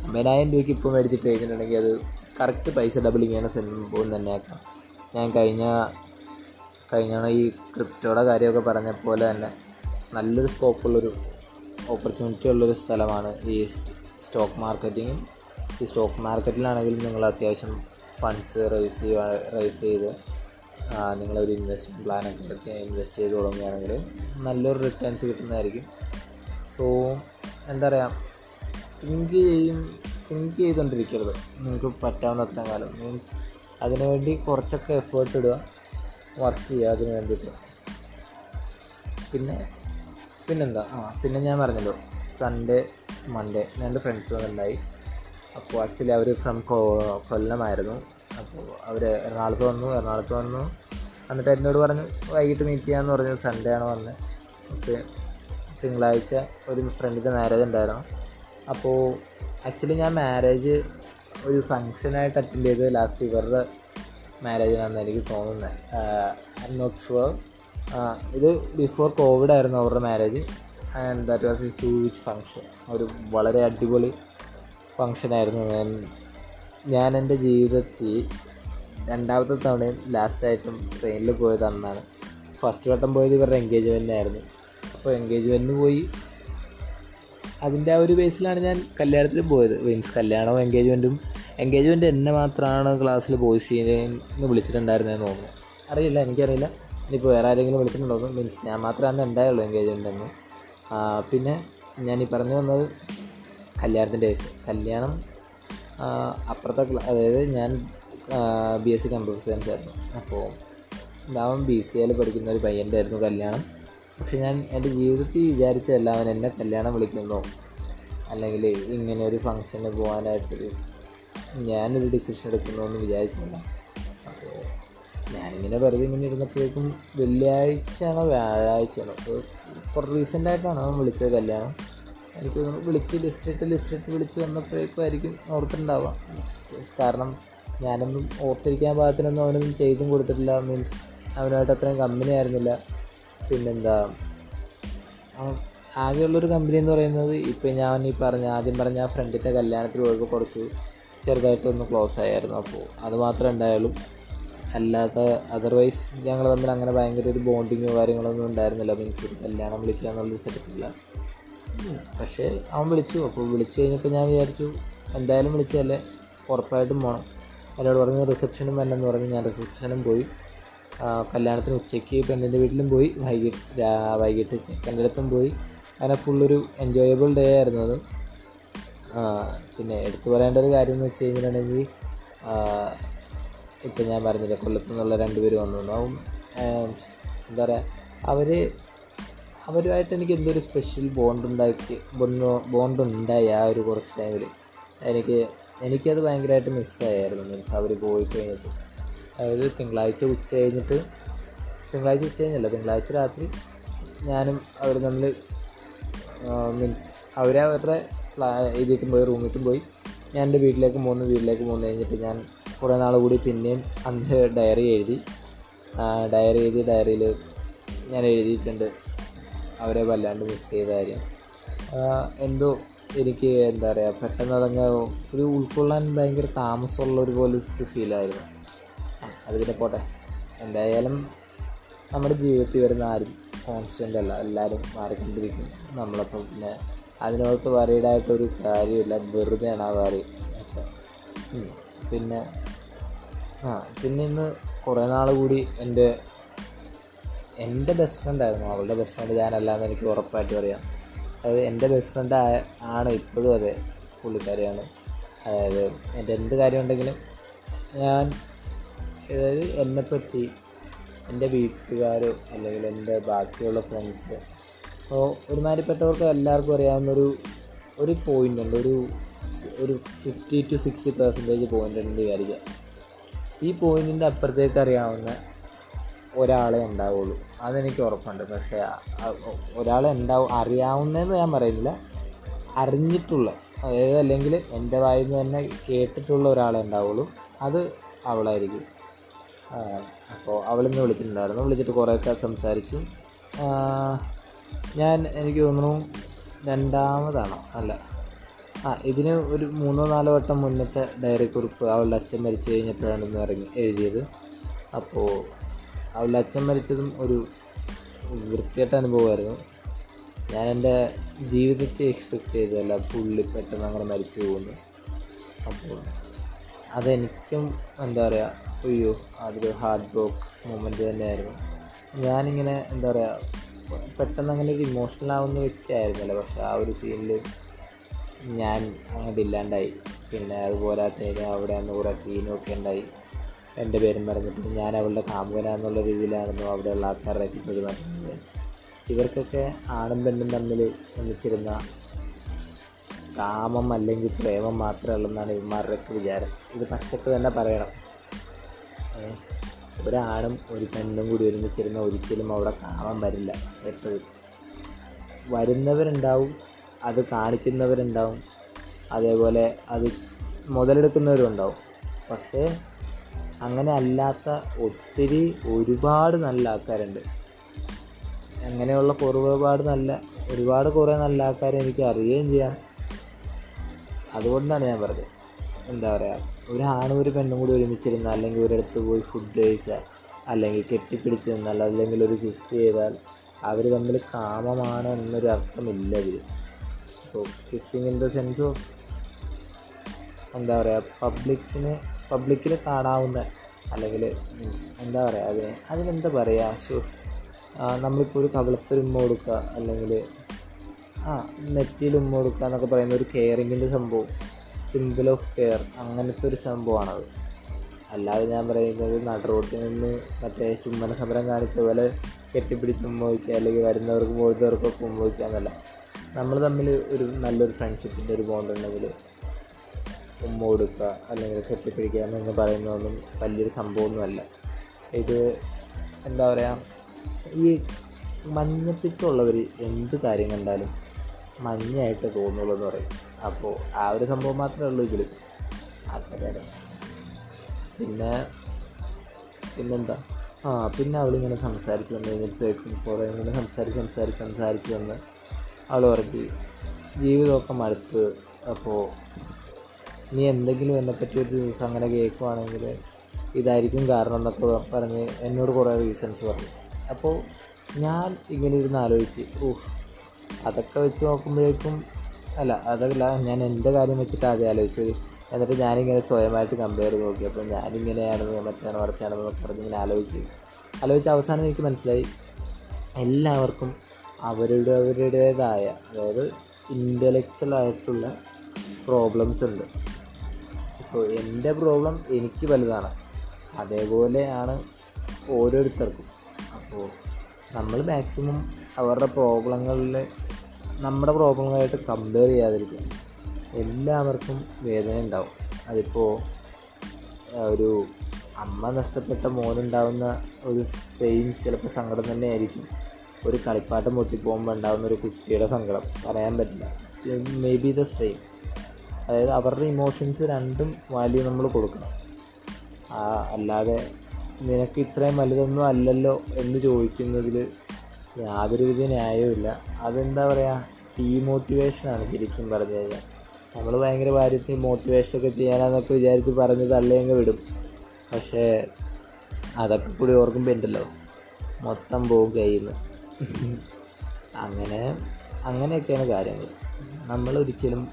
അമ്പതിനായിരം രൂപയ്ക്ക് ഇപ്പോൾ മേടിച്ചിട്ട് കഴിഞ്ഞിട്ടുണ്ടെങ്കിൽ അത് കറക്റ്റ് പൈസ ഡബിളിങ് ചെയ്യുന്ന സംഭവം തന്നെയാക്കാം. ഞാൻ കഴിഞ്ഞ കഴിഞ്ഞ ഈ ക്രിപ്റ്റോയുടെ കാര്യമൊക്കെ പറഞ്ഞ പോലെ തന്നെ നല്ലൊരു സ്കോപ്പുള്ളൊരു ഓപ്പർച്യൂണിറ്റി ഉള്ളൊരു സ്ഥലമാണ് ഈ സ്റ്റോക്ക് മാർക്കറ്റിങ്ങും ഈ സ്റ്റോക്ക് മാർക്കറ്റിലാണെങ്കിലും നിങ്ങൾ അത്യാവശ്യം ഫണ്ട്സ് റേസ് ചെയ്യുക റേസ് ചെയ്ത് നിങ്ങളൊരു ഇൻവെസ്റ്റ്മെന്റ് പ്ലാനൊക്കെ എടുത്ത് ഇൻവെസ്റ്റ് ചെയ്ത് തുടങ്ങുകയാണെങ്കിൽ നല്ലൊരു റിട്ടേൺസ് കിട്ടുന്നതായിരിക്കും. സോ എന്താ പറയുക തിങ്ക് ചെയ്യും തിങ്ക് ചെയ്തുകൊണ്ടിരിക്കരുത് നിങ്ങൾക്ക് പറ്റാവുന്ന അത്ര കാലം. മീൻസ് അതിനുവേണ്ടി കുറച്ചൊക്കെ എഫേർട്ട് ഇടുക. വർക്ക് ചെയ്യുക അതിന് വേണ്ടിയിട്ട്. പിന്നെ പിന്നെന്താ? ആ പിന്നെ ഞാൻ പറഞ്ഞല്ലോ സൺഡേ മൺഡേ രണ്ട് ഫ്രണ്ട്സ് വന്നിട്ടുണ്ടായി. അപ്പോൾ ആക്ച്വലി അവർ ഫ്രം കൊല്ലമായിരുന്നു. അപ്പോൾ അവർ എറണാകുളത്ത് വന്നു എറണാകുളത്ത് വന്നു. എന്നിട്ട് എന്നോട് പറഞ്ഞു വൈകിട്ട് മീറ്റ് ചെയ്യാമെന്ന് പറഞ്ഞു സൺഡേ ആണ് വന്നത് ഓക്കെ. തിങ്കളാഴ്ച ഒരു ഫ്രണ്ടിന്റെ മാരേജ് ഉണ്ടായിരുന്നു. അപ്പോൾ ആക്ച്വലി ഞാൻ മാരേജ് ഒരു ഫങ്ഷനായിട്ട് അറ്റൻഡ് ചെയ്തത് ലാസ്റ്റ് ഇവരുടെ മാരേജിനാണെന്ന് എനിക്ക് തോന്നുന്നത് ഐ നോട്ട് ഷുവർ ഇത് ബിഫോർ കോവിഡ് ആയിരുന്നു അവരുടെ marriage and that was a huge function ഒരു വളരെ അടിപൊളി ഫങ്ഷനായിരുന്നു ഞാൻ ഞാൻ എന്റെ ജീവിതത്തിൽ രണ്ടാമത്തെ തവണയും ലാസ്റ്റായിട്ടും ട്രെയിനിൽ പോയത് അന്നാണ്. ഫസ്റ്റ് വട്ടം പോയത് ഇവരുടെ എൻഗേജ്മെന്റ് ആയിരുന്നു. അപ്പോൾ എൻഗേജ്മെന്റിന് പോയി അതിന്റെ ആ ഒരു ബേസിലാണ് ഞാൻ കല്യാണത്തിൽ പോയത്. മീൻസ് കല്യാണവും എൻഗേജ്മെന്റും എൻഗേജ്മെന്റ് എന്നെ മാത്രമാണ് ക്ലാസ്സിൽ ബോയ്സ് ബോയ്സിനെ വിളിച്ചിട്ടുണ്ടായിരുന്നതെന്ന് തോന്നുന്നു. അറിയില്ല എനിക്കറിയില്ല. ഇനിയിപ്പോൾ വേറെ ആരെങ്കിലും വിളിച്ചിട്ടുണ്ടോ മീൻസ് ഞാൻ മാത്രമേ ഉണ്ടായുള്ളൂ എൻഗേജ്മെന്റ് എന്ന്. പിന്നെ ഞാൻ ഈ പറഞ്ഞു വന്നത് കല്യാണത്തിന്റെ കേസ് കല്യാണം അപ്പുറത്തെ അതായത് ഞാൻ B S C computer science ആയിരുന്നു. അപ്പോൾ അവൻ ബി സി എയിൽ പഠിക്കുന്ന ഒരു പയ്യന്റെ ആയിരുന്നു കല്യാണം. പക്ഷെ ഞാൻ എന്റെ ജീവിതത്തിൽ വിചാരിച്ചതല്ല അവൻ എന്നെ കല്യാണം വിളിക്കുന്നു. അല്ലെങ്കിൽ ഇങ്ങനെ ഒരു ഫംഗ്ഷന് പോകാനായിട്ട് ഞാനൊരു ഡിസിഷൻ എടുക്കുന്നു എന്ന് വിചാരിച്ചില്ല അപ്പോൾ ഞാനിങ്ങനെ വെറുതെ ഇങ്ങനെ ഇരുന്നപ്പോഴേക്കും വെള്ളിയാഴ്ചയാണോ വ്യാഴാഴ്ചയാണോ. അപ്പോൾ കുറേ റീസെന്റായിട്ടാണ് അവൻ വിളിച്ചത് കല്യാണം. എനിക്ക് തോന്നുന്നു വിളിച്ച് ലിസ്റ്റ് ഇട്ട് ലിസ്റ്റ് ഇട്ട് വിളിച്ച് വന്നപ്പോഴേക്കും ആയിരിക്കും ഓർത്തിട്ടുണ്ടാവാം കാരണം ഞാനൊന്നും ഓർത്തിരിക്കാൻ പാകത്തിനൊന്നും അവനൊന്നും ചെയ്തും കൊടുത്തിട്ടില്ല. മീൻസ് അവനായിട്ട് അത്രയും കമ്പനി ആയിരുന്നില്ല. പിന്നെന്താ? ആകെയുള്ളൊരു കമ്പനി എന്ന് പറയുന്നത് ഇപ്പം ഞാൻ ഈ പറഞ്ഞ ആദ്യം പറഞ്ഞ ആ ഫ്രണ്ടിന്റെ കല്യാണത്തിൽ പോയപ്പോൾ കുറച്ച് ചെറുതായിട്ടൊന്ന് ക്ലോസ് ആയായിരുന്നു. അപ്പോൾ അത് മാത്രമേ ഉണ്ടായുള്ളൂ. അല്ലാത്ത അതർവൈസ് ഞങ്ങൾ തമ്മിൽ അങ്ങനെ ഭയങ്കര ഒരു ബോണ്ടിങ്ങോ കാര്യങ്ങളൊന്നും ഉണ്ടായിരുന്നില്ല. മീൻസ് കല്യാണം വിളിക്കുക എന്നുള്ളൊരു സെറ്റപ്പില്ല പക്ഷേ അവൻ വിളിച്ചു. അപ്പോൾ വിളിച്ചു കഴിഞ്ഞപ്പോൾ ഞാൻ വിചാരിച്ചു എന്തായാലും വിളിച്ചതല്ലേ? ഉറപ്പായിട്ടും പോകണം എന്നോട് പറഞ്ഞു റിസപ്ഷനും വേണമെന്ന് പറഞ്ഞ്. ഞാൻ റിസപ്ഷനും പോയി. കല്യാണത്തിന് ഉച്ചയ്ക്ക് പെണ്ണിന്റെ വീട്ടിലും പോയി. വൈകിട്ട് വൈകിട്ട് ചെക്കന്റെ അടുത്തും പോയി. അങ്ങനെ ഫുള്ളൊരു എൻജോയബിൾ ഡേ ആയിരുന്നു അത്. പിന്നെ എടുത്തു പറയേണ്ട ഒരു കാര്യം എന്ന് വെച്ച് കഴിഞ്ഞിട്ടുണ്ടെങ്കിൽ ഇപ്പം ഞാൻ പറഞ്ഞില്ല കൊല്ലത്തു നിന്നുള്ള രണ്ടുപേർ വന്നു. ആ, എന്താ പറയുക അവർ അവരുമായിട്ട് എനിക്ക് എന്തൊരു സ്പെഷ്യൽ ബോണ്ട് ഉണ്ടാക്കി ബോണ്ട് ഉണ്ടായി ആ ഒരു കുറച്ച് ടൈമിൽ എനിക്ക് എനിക്കത് ഭയങ്കരമായിട്ട് മിസ്സായിരുന്നു മീൻസ് അവർ പോയി കഴിഞ്ഞിട്ട്. അതായത് തിങ്കളാഴ്ച ഉച്ച കഴിഞ്ഞിട്ട് തിങ്കളാഴ്ച ഉച്ച കഴിഞ്ഞല്ല തിങ്കളാഴ്ച രാത്രി ഞാനും അവർ തമ്മിൽ മീൻസ് അവരെ അവരുടെ ഇതിട്ടും പോയി റൂമിട്ടും പോയി. ഞാൻ എന്റെ വീട്ടിലേക്ക് പോകുന്നു വീട്ടിലേക്ക് മൂന്ന് കഴിഞ്ഞിട്ട് ഞാൻ കുറേ നാൾ കൂടി പിന്നെയും അന്ന് ഡയറി എഴുതി ഡയറി എഴുതി ഡയറിയിൽ ഞാൻ എഴുതിയിട്ടുണ്ട് അവരെ വല്ലാണ്ട് മിസ് ചെയ്ത കാര്യം. എന്തോ എനിക്ക് എന്താ പറയുക പെട്ടെന്ന് അതങ്ങ് ഒരു ഉൾക്കൊള്ളാൻ ഭയങ്കര താമസമുള്ള ഒരു പോലെ ഒരു ഫീലായിരുന്നു അത് പിന്നെ പോട്ടെ. എന്തായാലും നമ്മുടെ ജീവിതത്തിൽ വരുന്ന ആരും കോൺസ്റ്റന്റ് അല്ല. എല്ലാവരും മാറിക്കൊണ്ടിരിക്കും നമ്മളപ്പം പിന്നെ അതിനകത്ത് വറീഡായിട്ടൊരു കാര്യമില്ല. വെറുതെയാണ് ആ വറി പിന്നെ ആ പിന്നെ ഇന്ന് കുറേ നാൾ കൂടി എന്റെ എന്റെ ബെസ്റ്റ് ഫ്രണ്ടായിരുന്നു അവളുടെ ബെസ്റ്റ് ഫ്രണ്ട് ഞാനല്ലാന്ന് എനിക്ക് ഉറപ്പായിട്ട് പറയാം. അതായത് എന്റെ ബെസ്റ്റ് ഫ്രണ്ട് ആണ് ഇപ്പോഴും അതെ പുള്ളിക്കാരിയാണ്. അതായത് എന്റെ എന്ത് കാര്യം ഉണ്ടെങ്കിലും ഞാൻ അതായത് എന്നെപ്പറ്റി എന്റെ വീട്ടുകാരോ അല്ലെങ്കിൽ എന്റെ ബാക്കിയുള്ള ഫ്രണ്ട്സ് അപ്പോൾ ഒരുമാതിരിപ്പെട്ടവർക്ക് എല്ലാവർക്കും അറിയാവുന്നൊരു ഒരു പോയിന്റ് ഉണ്ട്. ഒരു ഒരു fifty to sixty percentage point ഉണ്ട് വിചാരിക്കുക. ഈ പോയിന്റിന്റെ അപ്പുറത്തേക്ക് അറിയാവുന്ന ഒരാളെ ഉണ്ടാവുള്ളൂ. അതെനിക്ക് ഉറപ്പുണ്ട്. പക്ഷേ ഒരാളെ ഉണ്ടാവും അറിയാവുന്നതെന്ന് ഞാൻ പറയുന്നില്ല. അറിഞ്ഞിട്ടുള്ള അതായത് അല്ലെങ്കിൽ എന്റെ വായിൽ നിന്ന് തന്നെ കേട്ടിട്ടുള്ള ഒരാളെ ഉണ്ടാവുള്ളൂ. അത് അവളായിരിക്കും. അപ്പോൾ അവളിന്ന് വിളിച്ചിട്ടുണ്ടായിരുന്നു. വിളിച്ചിട്ട് കുറേയൊക്കെ സംസാരിച്ചു. ഞാൻ എനിക്ക് തോന്നുന്നു രണ്ടാമതാണോ. അല്ല. ആ ഇതിന് ഒരു മൂന്നോ നാലോ വട്ടം മുന്നത്തെ ഡയറി കുറിപ്പ് അവളുടെ അച്ഛൻ മരിച്ചു കഴിഞ്ഞപ്പോഴാണ് ഇന്ന് ഇറങ്ങി എഴുതിയത്. അപ്പോൾ അവളുടെ അച്ഛൻ മരിച്ചതും ഒരു വൃത്തികെട്ട അനുഭവമായിരുന്നു. ഞാൻ എന്റെ ജീവിതത്തെ എക്സ്പെക്റ്റ് ചെയ്തതല്ല പുള്ളി പെട്ടെന്ന് അങ്ങനെ മരിച്ചു പോകുന്നു. അപ്പോൾ അതെനിക്കും എന്താ പറയുക അയ്യോ അതൊരു ഹാർഡ് ബ്രോക്ക് മൊമെന്റ് തന്നെയായിരുന്നു. ഞാനിങ്ങനെ എന്താ പറയുക പെട്ടെന്ന് അങ്ങനെ ഒരു ഇമോഷണൽ ആവുന്ന വ്യക്തി ആയിരുന്നില്ല പക്ഷെ ആ ഒരു സീനിൽ ഞാൻ അങ്ങോട്ട് ഇല്ലാണ്ടായി. പിന്നെ അതുപോലാത്തതിന് അവിടെ അന്ന് കുറേ സീനും ഒക്കെ ഉണ്ടായി. എന്റെ പേരും പറഞ്ഞിട്ട് ഞാൻ അവളുടെ കാമുകനാന്നുള്ള രീതിയിലായിരുന്നു അവിടെയുള്ള ആൾക്കാരുടെയൊക്കെ പെരുമാറ്റുന്നത് ഇവർക്കൊക്കെ ആണും പെണ്ണും തമ്മിൽ ഒന്നിച്ചിരുന്ന കാമം അല്ലെങ്കിൽ പ്രേമം മാത്രമേ ഉള്ളെന്നാണ് ഇവന്മാരുടെയൊക്കെ വിചാരം. ഇത് പച്ചക്ക് തന്നെ പറയണം. ഒരാണും ഒരു പെണ്ണും കൂടി ഒരുമിച്ചിരുന്ന ഒരിക്കലും അവിടെ കാണാൻ വരില്ല. എപ്പോഴും. വരുന്നവരുണ്ടാവും അത് കാണിക്കുന്നവരുണ്ടാവും അതേപോലെ അത് മുതലെടുക്കുന്നവരും ഉണ്ടാവും പക്ഷേ അങ്ങനെ അല്ലാത്ത ഒത്തിരി ഒരുപാട് നല്ല ആൾക്കാരുണ്ട്. അങ്ങനെയുള്ള ഒരുപാട് നല്ല ഒരുപാട് കുറേ നല്ല ആൾക്കാരെ എനിക്ക് അറിയുകയും ചെയ്യാം. അതുകൊണ്ടാണ് ഞാൻ പറഞ്ഞത്. എന്താ പറയുക ഒരു ആണും ഒരു പെണ്ണും കൂടി ഒരുമിച്ചിരുന്ന അല്ലെങ്കിൽ ഒരിടത്ത് പോയി ഫുഡ് കഴിച്ചാൽ അല്ലെങ്കിൽ കെട്ടിപ്പിടിച്ച് നിന്നാൽ അല്ലെങ്കിൽ ഒരു കിസ് ചെയ്താൽ അവർ തമ്മിൽ കാമമാണ് എന്നൊരു അർത്ഥമില്ല ഇതിൽ അപ്പോൾ kissing in the sense of എന്താ പറയുക പബ്ലിക്കിന് പബ്ലിക്കിൽ കാണാവുന്ന അല്ലെങ്കിൽ എന്താ പറയുക അതിന് അതിനെന്താ പറയുക ഷോ നമ്മളിപ്പോൾ ഒരു കവിളത്തൊരു ഉമ്മ കൊടുക്കുക അല്ലെങ്കിൽ ആ നെറ്റിയിൽ ഉമ്മ കൊടുക്കുക എന്നൊക്കെ പറയുന്ന ഒരു കെയറിങ്ങിന്റെ സംഭവം. സിമ്പിൾ ഓഫ് കെയർ അങ്ങനത്തെ ഒരു സംഭവമാണത്. അല്ലാതെ ഞാൻ പറയുന്നത് നടുറോട്ടിൽ നിന്ന് മറ്റേ ചുമ്മന സമരം കാണിച്ച പോലെ കെട്ടിപ്പിടിച്ച് ഉമ്മോയ്ക്കുക അല്ലെങ്കിൽ വരുന്നവർക്ക് പോകുന്നവർക്കൊക്കെ ഉമ്മ വയ്ക്കുക എന്നല്ല. നമ്മൾ തമ്മിൽ ഒരു നല്ലൊരു ഫ്രണ്ട്ഷിപ്പിന്റെ ഒരു ബോണ്ട് ഉണ്ടെങ്കിൽ ഉമ്മ കൊടുക്കുക അല്ലെങ്കിൽ കെട്ടിപ്പിടിക്കുക എന്നൊന്നും പറയുന്നതൊന്നും വലിയൊരു സംഭവമൊന്നുമല്ല. ഇത് എന്താ പറയുക ഈ മഞ്ഞപ്പിത്തമുള്ളവർ എന്ത് കാര്യം കണ്ടാലും മഞ്ഞായിട്ട് തോന്നുള്ളൂ എന്ന് പറയും. അപ്പോൾ ആ ഒരു സംഭവം മാത്രമേ ഉള്ളൂ ഇതിൽ അങ്ങനെ പിന്നെ പിന്നെന്താ? ആ പിന്നെ അവളിങ്ങനെ സംസാരിച്ച് വന്ന് കഴിഞ്ഞപ്പോഴേക്കും കുറേ ഇങ്ങനെ സംസാരിച്ച് സംസാരിച്ച് സംസാരിച്ച് വന്ന് അവൾ പറഞ്ഞു ജീവിതമൊക്കെ മടുത്ത്. അപ്പോൾ നീ എന്തെങ്കിലും എന്നെപ്പറ്റി ഒരു ദിവസം അങ്ങനെ കേൾക്കുവാണെങ്കിൽ ഇതായിരിക്കും കാരണം എന്നൊക്കെ പറഞ്ഞ് എന്നോട് കുറേ റീസൺസ് പറഞ്ഞു. അപ്പോൾ ഞാൻ ഇങ്ങനെ ഇരുന്ന് ആലോചിച്ച് ഓഹ് അതൊക്കെ വെച്ച് നോക്കുമ്പോഴേക്കും അല്ല അതല്ല ഞാൻ എന്റെ കാര്യം വെച്ചിട്ട് ആദ്യം ആലോചിച്ചത് എന്നിട്ട് ഞാനിങ്ങനെ സ്വയമായിട്ട് കമ്പയർ ചെയ്ത് നോക്കി. അപ്പോൾ ഞാനിങ്ങനെയാണെന്ന് മറ്റാണ് മറിച്ചാണെന്നൊക്കെ പറഞ്ഞ് ഇങ്ങനെ ആലോചിച്ച്. ആലോചിച്ച് അവസാനം എനിക്ക് മനസ്സിലായി. എല്ലാവർക്കും അവരുടെ അവരുടേതായ അതായത് ഇന്റലക്ച്വൽ ആയിട്ടുള്ള പ്രോബ്ലംസ് ഉണ്ട്. ഇപ്പോൾ എന്റെ പ്രോബ്ലം എനിക്ക് വലുതാണ്. അതേപോലെയാണ് ഓരോരുത്തർക്കും. അപ്പോൾ നമ്മൾ മാക്സിമം അവരുടെ പ്രോബ്ലങ്ങളിൽ നമ്മുടെ പ്രോബ്ലങ്ങളായിട്ട് കമ്പയർ ചെയ്യാതിരിക്കുക. എല്ലാവർക്കും വേദന ഉണ്ടാവും. അതിപ്പോൾ ഒരു അമ്മ നഷ്ടപ്പെട്ട മോനുണ്ടാവുന്ന ഒരു സെയിം ചിലപ്പോൾ സങ്കടം തന്നെ ആയിരിക്കും ഒരു കളിപ്പാട്ടം പൊട്ടിപ്പോകുമ്പോൾ ഉണ്ടാകുന്ന ഒരു കുട്ടിയുടെ സങ്കടം. പറയാൻ പറ്റില്ല. മേ ബി ദ സെയിം അതായത് അവരുടെ ഇമോഷൻസ് രണ്ടും വാല്യൂ നമ്മൾ കൊടുക്കണം. അല്ലാതെ നിനക്ക് ഇത്രയും വലുതൊന്നും അല്ലല്ലോ എന്ന് ചോദിക്കുന്നതിൽ യാതൊരുവിധ ന്യായവുമില്ല. അതെന്താ പറയുക ഡീമോട്ടിവേഷനാണ് ശരിക്കും പറഞ്ഞു കഴിഞ്ഞാൽ. നമ്മൾ ഭയങ്കര കാര്യത്തിൽ മോട്ടിവേഷനൊക്കെ ചെയ്യാനാന്നൊക്കെ വിചാരിച്ച് പറഞ്ഞ് തള്ളിയങ്ങ് വിടും. പക്ഷേ അതൊക്കെ കൂടി ഓർക്കുമ്പോൾ ഉണ്ടല്ലോ മൊത്തം പോകും കയ്യിൽ നിന്ന് അങ്ങനെ അങ്ങനെയൊക്കെയാണ് കാര്യങ്ങൾ. നമ്മളൊരിക്കലും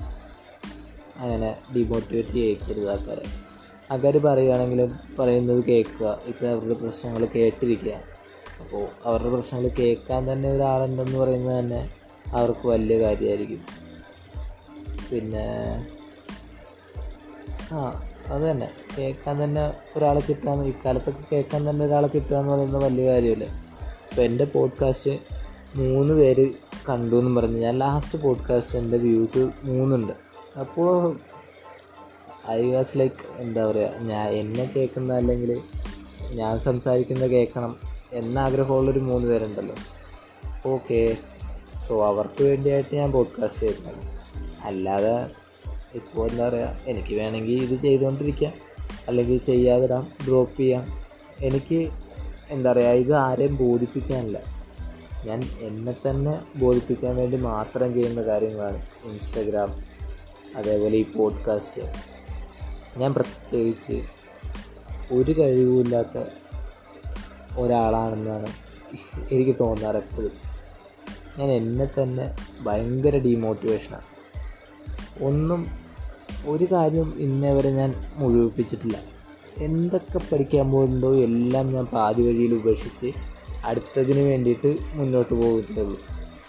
അങ്ങനെ ഡിമോട്ടിവേറ്റ് ചെയ്യിക്കരുത് ആൾക്കാരെ. ആൾക്കാർ പറയുകയാണെങ്കിലും പറയുന്നത് കേൾക്കുക. ഇപ്പോൾ അവരുടെ പ്രശ്നങ്ങൾ കേട്ടിരിക്കുക. അപ്പോൾ അവരുടെ പ്രശ്നങ്ങൾ കേൾക്കാൻ തന്നെ ഒരാളുണ്ടെന്ന് പറയുന്നത് തന്നെ അവർക്ക് വലിയ കാര്യമായിരിക്കും. പിന്നെ ആ അത് തന്നെ. കേൾക്കാൻ തന്നെ ഒരാളെ കിട്ടുക ഇക്കാലത്തൊക്കെ കേൾക്കാൻ തന്നെ ഒരാളെ കിട്ടുക എന്ന് പറയുന്നത് വലിയ കാര്യമല്ലേ. അപ്പോൾ എന്റെ പോഡ്കാസ്റ്റ് മൂന്ന് പേര് കണ്ടു എന്ന് പറഞ്ഞു. ഞാൻ ലാസ്റ്റ് പോഡ്കാസ്റ്റ് എന്റെ വ്യൂസ് മൂന്നുണ്ട്. അപ്പോൾ ഐ വാസ് ലൈക്ക് എന്താ പറയുക ഞാൻ എന്നെ കേൾക്കുന്ന അല്ലെങ്കിൽ ഞാൻ സംസാരിക്കുന്ന കേൾക്കണം. എന്ന ആഗ്രഹമുള്ളൊരു മൂന്ന് പേരുണ്ടല്ലോ. ഓക്കെ. സോ അവർക്ക് വേണ്ടിയായിട്ട് ഞാൻ പോഡ്കാസ്റ്റ് ചെയ്യുന്നത്. അല്ലാതെ ഇപ്പോൾ എന്താ പറയുക എനിക്ക് വേണമെങ്കിൽ ഇത് ചെയ്തുകൊണ്ടിരിക്കാം. അല്ലെങ്കിൽ ചെയ്യാതിടാം ഡ്രോപ്പ് ചെയ്യാം. എനിക്ക് എന്താ പറയുക ഇത് ആരെയും ബോധിപ്പിക്കാനില്ല. ഞാൻ എന്നെ തന്നെ ബോധിപ്പിക്കാൻ വേണ്ടി മാത്രം ചെയ്യുന്ന കാര്യങ്ങളാണ് ഇൻസ്റ്റഗ്രാം അതേപോലെ ഈ പോഡ്കാസ്റ്റ് ഞാൻ പ്രത്യേകിച്ച് ഒരു കഴിവുമില്ലാത്ത ഒരാളാണെന്നാണ് എനിക്ക് തോന്നാറ് എപ്പോഴും. ഞാൻ എന്നെ തന്നെ ഭയങ്കര ഡീമോട്ടിവേഷനാണ് ഒന്നും ഒരു കാര്യം ഇന്നേ വരെ ഞാൻ മുഴുവിപ്പിച്ചിട്ടില്ല. എന്തൊക്കെ പഠിക്കാൻ പോകുന്നുണ്ടോ എല്ലാം ഞാൻ പാതി വഴിയിൽ ഉപേക്ഷിച്ച് അടുത്തതിന് വേണ്ടിയിട്ട് മുന്നോട്ട് പോകുന്നുള്ളൂ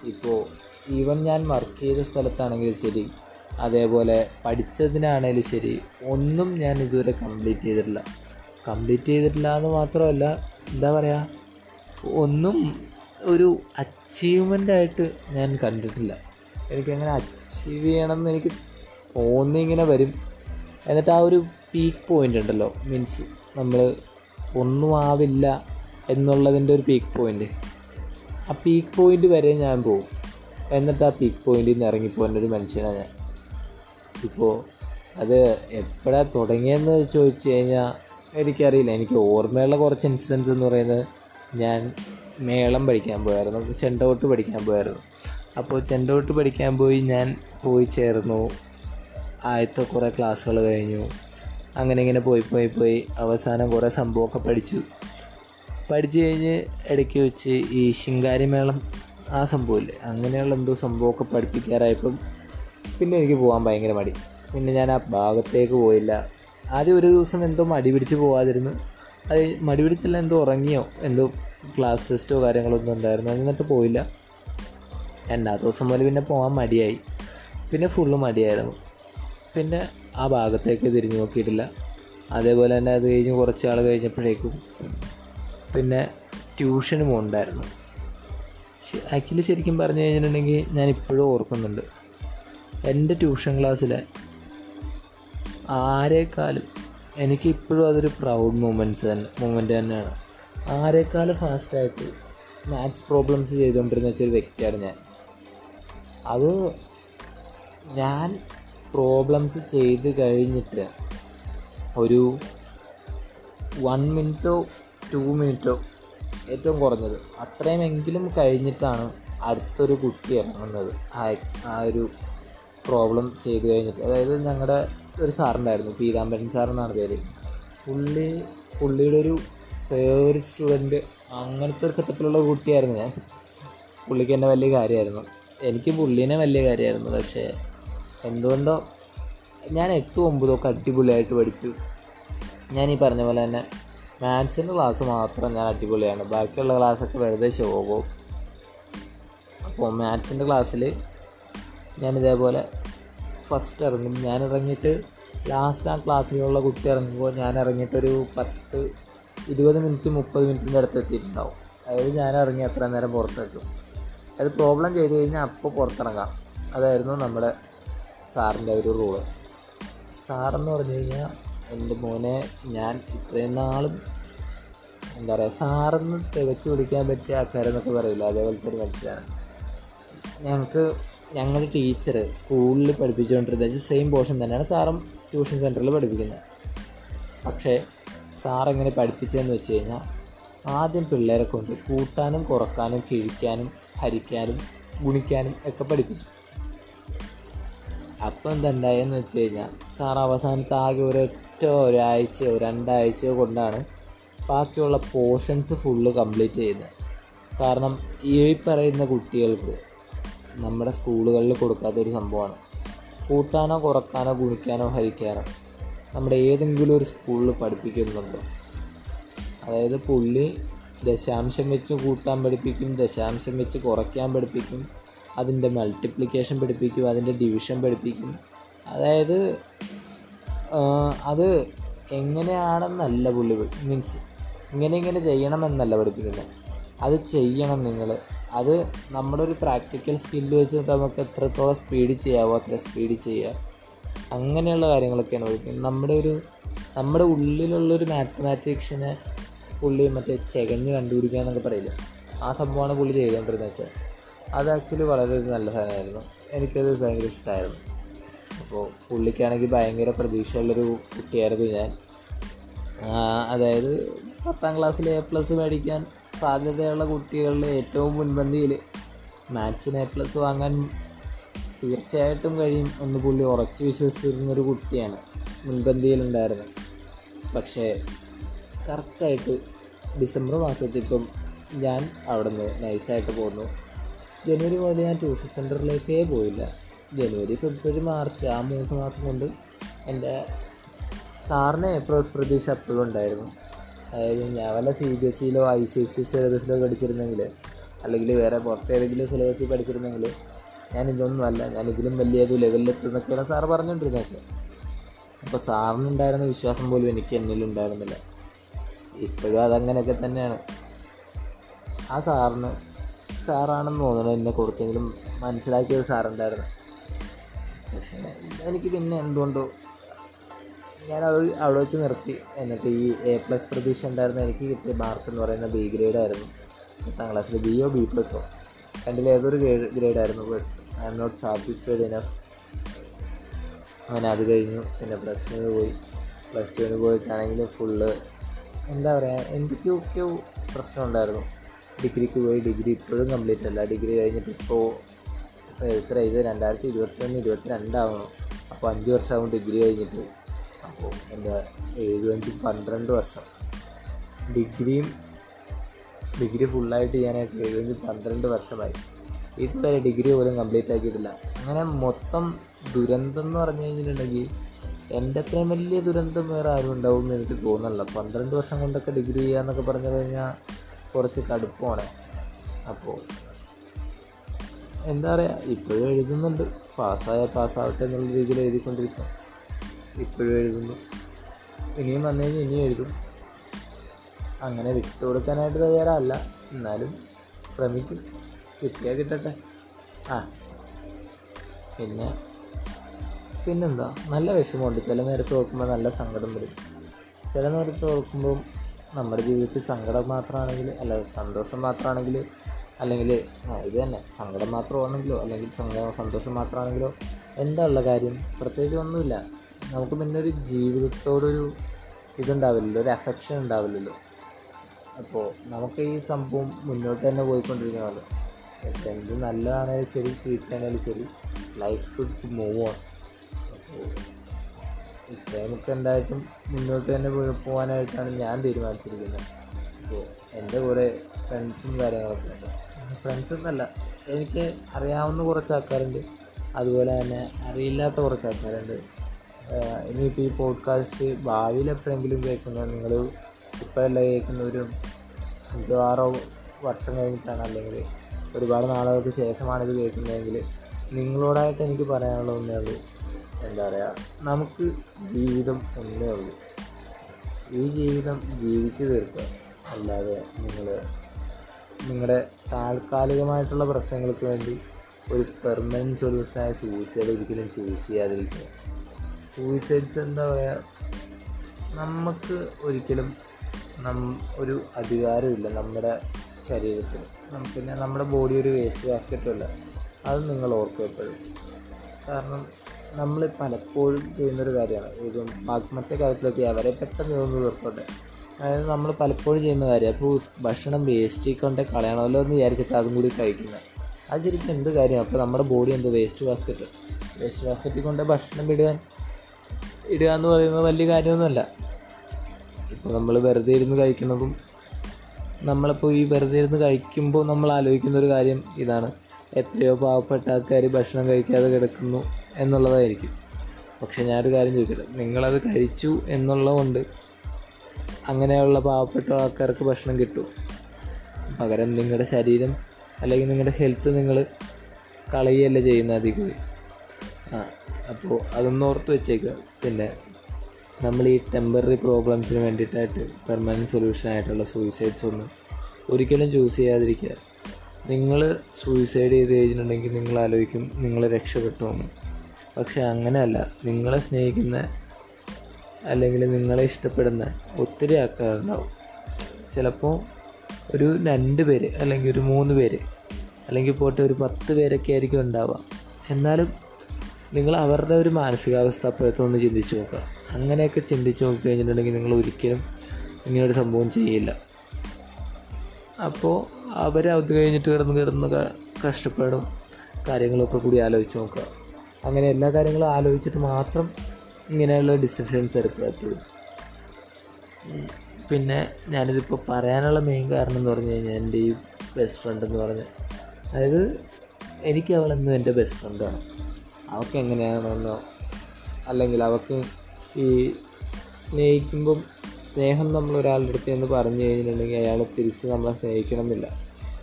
ഇപ്പോൾ ഈവൻ ഞാൻ വർക്ക് ചെയ്ത സ്ഥലത്താണെങ്കിലും ശരി അതേപോലെ പഠിച്ചതിനാണേലും ശരി ഒന്നും ഞാൻ ഇതുവരെ കംപ്ലീറ്റ് ചെയ്തിട്ടില്ല. കംപ്ലീറ്റ് ചെയ്തിട്ടില്ല എന്ന് മാത്രമല്ല എന്താ പറയുക ഒന്നും ഒരു അച്ചീവ്മെന്റ് ആയിട്ട് ഞാൻ കണ്ടിട്ടില്ല. എനിക്കങ്ങനെ അച്ചീവ് ചെയ്യണമെന്ന് എനിക്ക് തോന്നി ഇങ്ങനെ വരും. എന്നിട്ട് ആ ഒരു പീക്ക് പോയിന്റ് ഉണ്ടല്ലോ മീൻസ് നമ്മൾ ഒന്നും ആവില്ല എന്നുള്ളതിന്റെ ഒരു പീക്ക് പോയിന്റ് ആ പീക്ക് പോയിന്റ് വരെ ഞാൻ പോകും. എന്നിട്ട് ആ പീക്ക് പോയിന്റിൽ നിന്ന് ഇറങ്ങിപ്പോകുന്ന ഒരു മനുഷ്യനാണ് ഞാൻ. ഇപ്പോൾ അത് എപ്പോഴാണ് തുടങ്ങിയെന്ന് ചോദിച്ചു കഴിഞ്ഞാൽ എനിക്കറിയില്ല. എനിക്ക് ഓർമ്മയുള്ള കുറച്ച് ഇൻസിഡൻസ് എന്ന് പറയുന്നത് ഞാൻ മേളം പഠിക്കാൻ പോയായിരുന്നു. ചെണ്ടോട്ട് പഠിക്കാൻ പോയായിരുന്നു. അപ്പോൾ ചെണ്ടോട്ട് പഠിക്കാൻ പോയി ഞാൻ പോയി ചേർന്നു. ആദ്യത്തെ കുറേ ക്ലാസ്സുകൾ കഴിഞ്ഞു. അങ്ങനെ ഇങ്ങനെ പോയി പോയി പോയി അവസാനം കുറേ സംഭവമൊക്കെ പഠിച്ചു. പഠിച്ചു കഴിഞ്ഞ് ഇടയ്ക്ക് വെച്ച് ഈ ശിങ്കാരി മേളം ആ സംഭവമില്ലേ? അങ്ങനെയുള്ള എന്തോ സംഭവമൊക്കെ പഠിപ്പിക്കാറായപ്പം പിന്നെ എനിക്ക് പോകാൻ ഭയങ്കര മടി. പിന്നെ ഞാൻ ആ ഭാഗത്തേക്ക് പോയില്ല. ആദ്യം ഒരു ദിവസം എന്തോ മടി പിടിച്ച് പോവാതിരുന്നു. അത് മടി പിടിച്ചല്ല എന്തോ ഉറങ്ങിയോ? എന്തോ ക്ലാസ് ടെസ്റ്റോ കാര്യങ്ങളോ ഒന്നും ഉണ്ടായിരുന്നു? എന്നിട്ട് പോയില്ല. രണ്ടാമത്തെ ദിവസം മുതൽ പിന്നെ പോകാൻ മടിയായി. പിന്നെ ഫുള്ള് മടിയായിരുന്നു. പിന്നെ ആ ഭാഗത്തേക്ക് തിരിഞ്ഞു നോക്കിയിട്ടില്ല. അതേപോലെ തന്നെ അത് കഴിഞ്ഞ് കുറച്ച് ആൾ കഴിഞ്ഞപ്പോഴേക്കും പിന്നെ ട്യൂഷന് പോകുന്നുണ്ടായിരുന്നു ആക്ച്വലി ശരിക്കും പറഞ്ഞു കഴിഞ്ഞിട്ടുണ്ടെങ്കിൽ ഞാൻ ഇപ്പോഴും ഓർക്കുന്നുണ്ട്. എന്റെ ട്യൂഷൻ ക്ലാസ്സിലെ ആരേക്കാളും എനിക്ക് ഇപ്പോഴും അതൊരു പ്രൗഡ് മൂമെന്റ്സ് തന്നെ മൂമെന്റ് തന്നെയാണ്. ആരേക്കാളും ഫാസ്റ്റായിട്ട് മാത്സ് പ്രോബ്ലംസ് ചെയ്തുകൊണ്ടിരുന്ന വെച്ചൊരു വ്യക്തിയാണ് ഞാൻ. അത് ഞാൻ പ്രോബ്ലംസ് ചെയ്ത് കഴിഞ്ഞിട്ട് ഒരു വൺ മിനിറ്റോ ടു മിനിറ്റോ ഏറ്റവും കുറഞ്ഞത്. അത്രയുമെങ്കിലും കഴിഞ്ഞിട്ടാണ് അടുത്തൊരു കുട്ടി ഇറങ്ങുന്നത്. ആ ആ ഒരു പ്രോബ്ലം ചെയ്ത് കഴിഞ്ഞിട്ട്. അതായത് ഞങ്ങളുടെ ഒരു സാറുണ്ടായിരുന്നു പീതാംബരൻ സാർ എന്നാണ് പേര്. പുള്ളി പുള്ളിയുടെ ഒരു ഫേവറേറ്റ് സ്റ്റുഡന്റ് അങ്ങനത്തെ ഒരു സെറ്റപ്പിലുള്ള കുട്ടിയായിരുന്നു ഞാൻ. പുള്ളിക്ക് എന്നെ വലിയ കാര്യമായിരുന്നു. എനിക്ക് പുള്ളീനെ വലിയ കാര്യമായിരുന്നു പക്ഷേ എന്തുകൊണ്ടോ ഞാൻ എട്ടും ഒമ്പതും അടിപൊളിയായിട്ട് പഠിച്ചു. ഞാൻ ഈ പറഞ്ഞ പോലെ തന്നെ മാത്സിന്റെ ക്ലാസ് മാത്രം ഞാൻ അടിപൊളിയാണ്. ബാക്കിയുള്ള ക്ലാസ്സൊക്കെ വെറുതെ ശോകവും. അപ്പോൾ മാത്സിന്റെ ക്ലാസ്സിൽ ഞാൻ ഇതേപോലെ ഫസ്റ്റ് ഇറങ്ങും. ഞാൻ ഇറങ്ങിയിട്ട് ലാസ്റ്റ് ആ ക്ലാസ്സിലുള്ള കുട്ടി ഇറങ്ങുമ്പോൾ ഞാൻ ഇറങ്ങിയിട്ടൊരു പത്ത് ഇരുപത് മിനിറ്റ് മുപ്പത് മിനിറ്റിന്റെ അടുത്ത് എത്തിയിട്ടുണ്ടാവും. അതായത് ഞാൻ ഇറങ്ങി അത്ര നേരം പുറത്തേക്കും. അത് പ്രോബ്ലം ചെയ്ത് കഴിഞ്ഞാൽ അപ്പോൾ പുറത്തിറങ്ങാം. അതായിരുന്നു നമ്മുടെ സാറിന്റെ ഒരു റൂൾ സാറെന്ന് പറഞ്ഞു കഴിഞ്ഞാൽ എന്റെ മോനെ ഞാൻ ഇത്രയും നാളും എന്താ പറയുക സാറെന്ന് തികച്ചു പിടിക്കാൻ പറ്റിയ ആൾക്കാരെന്നൊക്കെ പറയില്ല? അതേപോലത്തെ ഒരു മനുഷ്യനാണ്. ഞങ്ങൾക്ക് ഞങ്ങളുടെ ടീച്ചർ സ്കൂളിൽ പഠിപ്പിച്ചുകൊണ്ടിരുന്നത് സെയിം പോർഷൻ തന്നെയാണ് സാറും ട്യൂഷൻ സെന്ററിൽ പഠിപ്പിക്കുന്നത് പക്ഷേ സാറെങ്ങനെ പഠിപ്പിച്ചതെന്ന് വെച്ച് കഴിഞ്ഞാൽ ആദ്യം പിള്ളേരെ കൊണ്ട് കൂട്ടാനും കുറക്കാനും കിഴിക്കാനും ഹരിക്കാനും ഗുണിക്കാനും ഒക്കെ പഠിപ്പിച്ചു. അപ്പം എന്തുണ്ടായെന്ന് വെച്ച് കഴിഞ്ഞാൽ സാർ അവസാനത്തെ ആകെ ഒരൊറ്റ ഒരാഴ്ചയോ രണ്ടാഴ്ചയോ കൊണ്ടാണ് ബാക്കിയുള്ള പോർഷൻസ് ഫുള്ള് കംപ്ലീറ്റ് ചെയ്യുന്നത് കാരണം ഈ പറയുന്ന കുട്ടികൾക്ക് നമ്മുടെ സ്കൂളുകളിൽ കൊടുക്കാത്ത ഒരു സംഭവമാണ്. കൂട്ടാനോ കുറക്കാനോ ഗുണിക്കാനോ ഹരിക്കാനോ നമ്മുടെ ഏതെങ്കിലും ഒരു സ്കൂളിൽ പഠിപ്പിക്കുന്നുണ്ടോ. അതായത് പുള്ളി ദശാംശം വെച്ച് കൂട്ടാൻ പഠിപ്പിക്കും ദശാംശം വെച്ച് കുറയ്ക്കാൻ പഠിപ്പിക്കും അതിന്റെ മൾട്ടിപ്ലിക്കേഷൻ പഠിപ്പിക്കും അതിന്റെ ഡിവിഷൻ പഠിപ്പിക്കും. അതായത് അത് എങ്ങനെയാണെന്നല്ല പുള്ളി മീൻസ് ഇങ്ങനെ ഇങ്ങനെ ചെയ്യണമെന്നല്ല പഠിപ്പിക്കുന്നത്. അത് ചെയ്യണം നിങ്ങൾ അത് നമ്മുടെ ഒരു പ്രാക്ടിക്കൽ സ്കില്ല് വെച്ച് നമുക്ക് എത്രത്തോളം സ്പീഡിൽ ചെയ്യാവോ അത്ര സ്പീഡിൽ ചെയ്യുക. അങ്ങനെയുള്ള കാര്യങ്ങളൊക്കെയാണ് പഠിക്കുന്നത് നമ്മുടെ ഒരു നമ്മുടെ ഉള്ളിലുള്ളൊരു മാത്തമാറ്റിക്സിനെ പുള്ളി മറ്റേ ചെകഞ്ഞ് കണ്ടുപിടിക്കുക എന്നൊക്കെ പറയില്ല? ആ സംഭവമാണ് പുള്ളി ചെയ്തുകൊണ്ടിരുന്നത് വെച്ചാൽ. അത് ആക്ച്വലി വളരെ നല്ല സാധനമായിരുന്നു. എനിക്കത് ഭയങ്കര ഇഷ്ടമായിരുന്നു അപ്പോൾ പുള്ളിക്കാണെങ്കിൽ ഭയങ്കര പ്രതീക്ഷയുള്ളൊരു കുട്ടിയായിരുന്നു ഞാൻ. അതായത് പത്താം ക്ലാസ്സിൽ എ പ്ലസ് മേടിക്കാൻ സാധ്യതയുള്ള കുട്ടികളിൽ ഏറ്റവും മുൻപന്തിയിൽ മാത്സിന് എ പ്ലസ് വാങ്ങാൻ തീർച്ചയായിട്ടും കഴിയും എന്ന് പുള്ളി ഉറച്ചു വിശ്വസിച്ചിരുന്നൊരു കുട്ടിയാണ് മുൻപന്തിയിലുണ്ടായിരുന്നത് പക്ഷേ കറക്റ്റായിട്ട് ഡിസംബർ മാസത്തിൽ ഇപ്പം ഞാൻ അവിടെ നിന്ന് നൈസായിട്ട് പോന്നു. ജനുവരി മുതൽ ഞാൻ ട്യൂഷൻ സെന്ററിലേക്കേ പോയില്ല. ജനുവരി ഫെബ്രുവരി മാർച്ച് ആ മൂന്ന് മാസം കൊണ്ട് എന്റെ സാറിന് എ പ്ലസ് പ്രതീക്ഷ അപ്പോഴും ഉണ്ടായിരുന്നു. അതായത് ഞാൻ വല്ല സി ബി എസ് സിയിലോ ഐ സി എസ് സി സിലബസിലോ പഠിച്ചിരുന്നെങ്കിൽ അല്ലെങ്കിൽ വേറെ പുറത്തെ ഏതെങ്കിലും സിലബസിൽ പഠിച്ചിരുന്നെങ്കിൽ ഞാൻ ഇതൊന്നും അല്ല ഞാൻ ഇതിലും വലിയ ഒരു ലെവലിലെത്തുന്നൊക്കെയാണ് സാറ് പറഞ്ഞുകൊണ്ടിരുന്നത് അപ്പോൾ സാറിനുണ്ടായിരുന്ന വിശ്വാസം പോലും എനിക്ക് എന്നിലുണ്ടായിരുന്നില്ല ഇപ്പോഴും അതങ്ങനെയൊക്കെ തന്നെയാണ്. ആ സാറിന് സാറാണെന്ന് തോന്നുന്നു എന്നെ കുറച്ചെങ്കിലും മനസ്സിലാക്കിയ ഒരു സാറുണ്ടായിരുന്നു. പക്ഷേ എനിക്ക് പിന്നെ എന്തുകൊണ്ടോ ഞാൻ അത് അവിടെ വെച്ച് നിർത്തി. എന്നിട്ട് ഈ എ പ്ലസ് പ്രതീക്ഷ ഉണ്ടായിരുന്ന എനിക്ക് കിട്ടിയ മാർക്ക് എന്ന് പറയുന്ന ബി ഗ്രേഡ് ആയിരുന്നു. പത്താം ക്ലാസ്സിൽ ബിയോ ബി പ്ലസോ രണ്ടിൽ ഏതൊരു ഗ്രേഡ് ആയിരുന്നു? But I am not satisfied enough അങ്ങനെ അത് കഴിഞ്ഞു. പിന്നെ പ്ലസ് ടുവിന് പോയി. പ്ലസ് ടുവിന് പോയിട്ടാണെങ്കിൽ ഫുള്ള് എന്താ പറയുക എന്തൊക്കെയൊക്കെ പ്രശ്നം ഉണ്ടായിരുന്നു. ഡിഗ്രിക്ക് പോയി. ഡിഗ്രി ഇപ്പോഴും കംപ്ലീറ്റ് അല്ല. ഡിഗ്രി കഴിഞ്ഞിട്ട് ഇപ്പോൾ എത്ര ഇത് രണ്ടായിരത്തി ഇരുപത്തൊന്ന് ഇരുപത്തി രണ്ടാവണം അപ്പോൾ അഞ്ച് വർഷമാകും ഡിഗ്രി കഴിഞ്ഞിട്ട്. അപ്പോൾ എന്റെ ഏഴ് അഞ്ച് പന്ത്രണ്ട് വർഷം. ഡിഗ്രിയും ഡിഗ്രി ഫുള്ളായിട്ട് ചെയ്യാനായിട്ട് ഏഴ് അഞ്ച് പന്ത്രണ്ട് വർഷമായി. ഇതുവരെ ഡിഗ്രി പോലും കംപ്ലീറ്റ് ആക്കിയിട്ടില്ല. അങ്ങനെ മൊത്തം ദുരന്തം എന്ന് പറഞ്ഞു കഴിഞ്ഞിട്ടുണ്ടെങ്കിൽ എന്റെ അത്രയും വലിയ ദുരന്തം വേറെ ആരും ഉണ്ടാവും എന്ന് എനിക്ക് തോന്നുന്നില്ല. പന്ത്രണ്ട് വർഷം കൊണ്ടൊക്കെ ഡിഗ്രി ചെയ്യാന്നൊക്കെ പറഞ്ഞു കഴിഞ്ഞാൽ കുറച്ച് കടുപ്പമാണ്. അപ്പോൾ എന്താ പറയുക ഇപ്പോഴും എഴുതുന്നുണ്ട്. പാസ്സായാൽ പാസ്സാവട്ടെ എന്നുള്ള രീതിയിൽ എഴുതിക്കൊണ്ടിരിക്കും. ഇപ്പോഴും എഴുതുന്നു. ഇനിയും വന്നു കഴിഞ്ഞാൽ ഇനിയും എഴുതും. അങ്ങനെ വിട്ടു കൊടുക്കാനായിട്ട് തയ്യാറല്ല. എന്നാലും ശ്രമിക്കും. കിട്ടിയാൽ കിട്ടട്ടെ. ആ. പിന്നെ പിന്നെന്താ? നല്ല വിഷമമുണ്ട്. ചില നേരത്ത് ഓർക്കുമ്പോൾ നല്ല സങ്കടം വരും. ചില നേരത്ത് ഓർക്കുമ്പോൾ നമ്മുടെ ജീവിതത്തിൽ സങ്കടം മാത്രമാണെങ്കിൽ അല്ല സന്തോഷം മാത്രമാണെങ്കിൽ അല്ലെങ്കിൽ ഇത് തന്നെ. സങ്കടം മാത്രമാണെങ്കിലോ അല്ലെങ്കിൽ സന്തോഷം മാത്രമാണെങ്കിലോ എന്താ ഉള്ള കാര്യം? പ്രത്യേകിച്ച് ഒന്നുമില്ല. നമുക്ക് പിന്നെ ഒരു ജീവിതത്തോടൊരു ഇതുണ്ടാവില്ലല്ലോ ഒരു അഫെക്ഷൻ ഉണ്ടാവില്ലല്ലോ. അപ്പോൾ നമുക്ക് ഈ സംഭവം മുന്നോട്ട് തന്നെ പോയിക്കൊണ്ടിരിക്കുന്നത് എന്ത് നല്ലതാണേലും ശരി ചീത്തയാണേലും ശരി ലൈഫ് ഷുഡ് മൂവ് ഓൺ അപ്പോൾ ഇത്രയുമൊക്കെ എന്തായിട്ടും മുന്നോട്ട് തന്നെ പോകാനായിട്ടാണ് ഞാൻ തീരുമാനിച്ചിരിക്കുന്നത്. അപ്പോൾ എന്റെ കുറേ ഫ്രണ്ട്സും കാര്യങ്ങളൊക്കെ ഉണ്ട്. ഫ്രണ്ട്സ് എന്നല്ല എനിക്ക് അറിയാവുന്ന കുറച്ച് ആൾക്കാരുണ്ട് അതുപോലെ തന്നെ അറിയില്ലാത്ത കുറച്ച് ആൾക്കാരുണ്ട് ഇനിയിപ്പോൾ ഈ പോഡ്കാസ്റ്റ് ഭാവിയിൽ എപ്പോഴെങ്കിലും കേൾക്കുന്ന നിങ്ങൾ ഇപ്പോഴല്ല കേൾക്കുന്നവരും മിക്കവാറോ വർഷം കഴിഞ്ഞിട്ടാണ് അല്ലെങ്കിൽ ഒരുപാട് നാളുകൾക്ക് ശേഷമാണ് ഇത് കേൾക്കുന്നതെങ്കിൽ നിങ്ങളോടായിട്ട് എനിക്ക് പറയാനുള്ള ഒന്നേ ഉള്ളൂ. എന്താ പറയുക നമുക്ക് ജീവിതം ഒന്നേ ഉള്ളൂ. ഈ ജീവിതം ജീവിച്ചു തീർക്കുക. അല്ലാതെ നിങ്ങൾ നിങ്ങളുടെ താൽക്കാലികമായിട്ടുള്ള പ്രശ്നങ്ങൾക്ക് വേണ്ടി ഒരു പെർമനന്റ് സൊല്യൂഷനായ സൂയിസൈഡ് ഒരിക്കലും ചൂസ് ചെയ്യാതിരിക്കുക. സൂയിസൈഡ്സ് എന്താ പറയുക നമുക്ക് ഒരിക്കലും നം ഒരു അധികാരമില്ല നമ്മുടെ ശരീരത്തിൽ പിന്നെ നമ്മുടെ ബോഡി ഒരു വേസ്റ്റ് ബാസ്ക്കറ്റുമല്ല അത് നിങ്ങൾ ഓർക്കും എപ്പോഴും. കാരണം നമ്മൾ പലപ്പോഴും ചെയ്യുന്നൊരു കാര്യമാണ്. ഇതും മറ്റേ കാര്യത്തിലൊക്കെ അവരെ പെട്ടെന്ന് തോന്നുന്നു തീർക്കട്ടെ അതായത് നമ്മൾ പലപ്പോഴും ചെയ്യുന്ന കാര്യം അപ്പോൾ ഭക്ഷണം വേസ്റ്റ് കൊണ്ട് കളയണമല്ലോ എന്ന് വിചാരിച്ചിട്ട് അതും കൂടി കഴിക്കുന്നത്. അത് ശരിക്കും എന്ത് കാര്യം അപ്പോൾ നമ്മുടെ ബോഡി എന്ത് വേസ്റ്റ് ബാസ്ക്കറ്റ് വേസ്റ്റ് ബാസ്ക്കറ്റിൽ കൊണ്ട് ഭക്ഷണം ഇടുക ഇടുക എന്ന് പറയുന്നത് വലിയ കാര്യമൊന്നുമല്ല. ഇപ്പോൾ നമ്മൾ വെറുതെ ഇരുന്ന് കഴിക്കുന്നതും നമ്മളിപ്പോൾ ഈ വെറുതെ ഇരുന്ന് കഴിക്കുമ്പോൾ നമ്മൾ ആലോചിക്കുന്ന ഒരു കാര്യം ഇതാണ്. എത്രയോ പാവപ്പെട്ട ആൾക്കാർ ഭക്ഷണം കഴിക്കാതെ കിടക്കുന്നു എന്നുള്ളതായിരിക്കും. പക്ഷെ ഞാനൊരു കാര്യം ചോദിക്കട്ടെ? നിങ്ങളത് കഴിച്ചു എന്നുള്ളതുകൊണ്ട് അങ്ങനെയുള്ള പാവപ്പെട്ട ആൾക്കാർക്ക് ഭക്ഷണം കിട്ടും പകരം നിങ്ങളുടെ ശരീരം അല്ലെങ്കിൽ നിങ്ങളുടെ ഹെൽത്ത് നിങ്ങൾ കളയുകയല്ലേ ചെയ്യുന്ന അധികം ആ അപ്പോൾ അതൊന്ന് ഓർത്ത് വെച്ചേക്കുക പിന്നെ നമ്മൾ ഈ ടെമ്പററി പ്രോബ്ലംസിന് വേണ്ടിയിട്ടായിട്ട് പെർമനന്റ് സൊല്യൂഷൻ ആയിട്ടുള്ള സൂയിസൈഡ്സ് ഒന്നും ഒരിക്കലും ചൂസ് ചെയ്യാതിരിക്കുക നിങ്ങൾ സൂയിസൈഡ് ചെയ്ത് കഴിഞ്ഞിട്ടുണ്ടെങ്കിൽ നിങ്ങൾ ആലോചിക്കും നിങ്ങൾ രക്ഷപ്പെട്ടുവെന്ന് പക്ഷെ അങ്ങനെയല്ല. നിങ്ങളെ സ്നേഹിക്കുന്ന അല്ലെങ്കിൽ നിങ്ങളെ ഇഷ്ടപ്പെടുന്ന ഒത്തിരി ആൾക്കാരുണ്ടാവും. ചിലപ്പോൾ ഒരു രണ്ട് പേര് അല്ലെങ്കിൽ ഒരു മൂന്ന് പേര് അല്ലെങ്കിൽ പോട്ടെ ഒരു പത്ത് പേരൊക്കെ ആയിരിക്കും ഉണ്ടാവുക. എന്നാലും നിങ്ങൾ അവരുടെ ഒരു മാനസികാവസ്ഥ അപ്പോഴത്തെ ഒന്ന് ചിന്തിച്ച് നോക്കുക. അങ്ങനെയൊക്കെ ചിന്തിച്ച് നോക്കി കഴിഞ്ഞിട്ടുണ്ടെങ്കിൽ നിങ്ങൾ ഒരിക്കലും ഇങ്ങനൊരു സംഭവം ചെയ്യില്ല. അപ്പോൾ അവർ അത് കഴിഞ്ഞിട്ട് കിടന്ന് കിടന്ന് കഷ്ടപ്പെടും. കാര്യങ്ങളൊക്കെ കൂടി ആലോചിച്ച് നോക്കുക. അങ്ങനെ എല്ലാ കാര്യങ്ങളും ആലോചിച്ചിട്ട് മാത്രം ഇങ്ങനെയുള്ള ഡിസിഷൻസ് എടുക്കുക എപ്പോഴും. പിന്നെ ഞാനിതിപ്പോൾ പറയാനുള്ള മെയിൻ കാരണം എന്ന് പറഞ്ഞു കഴിഞ്ഞാൽ എന്റെ ഈ ബെസ്റ്റ് ഫ്രണ്ട് എന്ന് പറഞ്ഞ്. അതായത് എനിക്ക് അവളെന്നും എന്റെ ബെസ്റ്റ് ഫ്രണ്ടാണ് അവൾക്ക് എങ്ങനെയാണെന്നോ അല്ലെങ്കിൽ അവർക്ക് ഈ സ്നേഹിക്കുമ്പം സ്നേഹം നമ്മൾ ഒരാളുടെ അടുത്ത് എന്ന് പറഞ്ഞു കഴിഞ്ഞിട്ടുണ്ടെങ്കിൽ അയാൾ തിരിച്ച് നമ്മളെ സ്നേഹിക്കണമെന്നില്ല.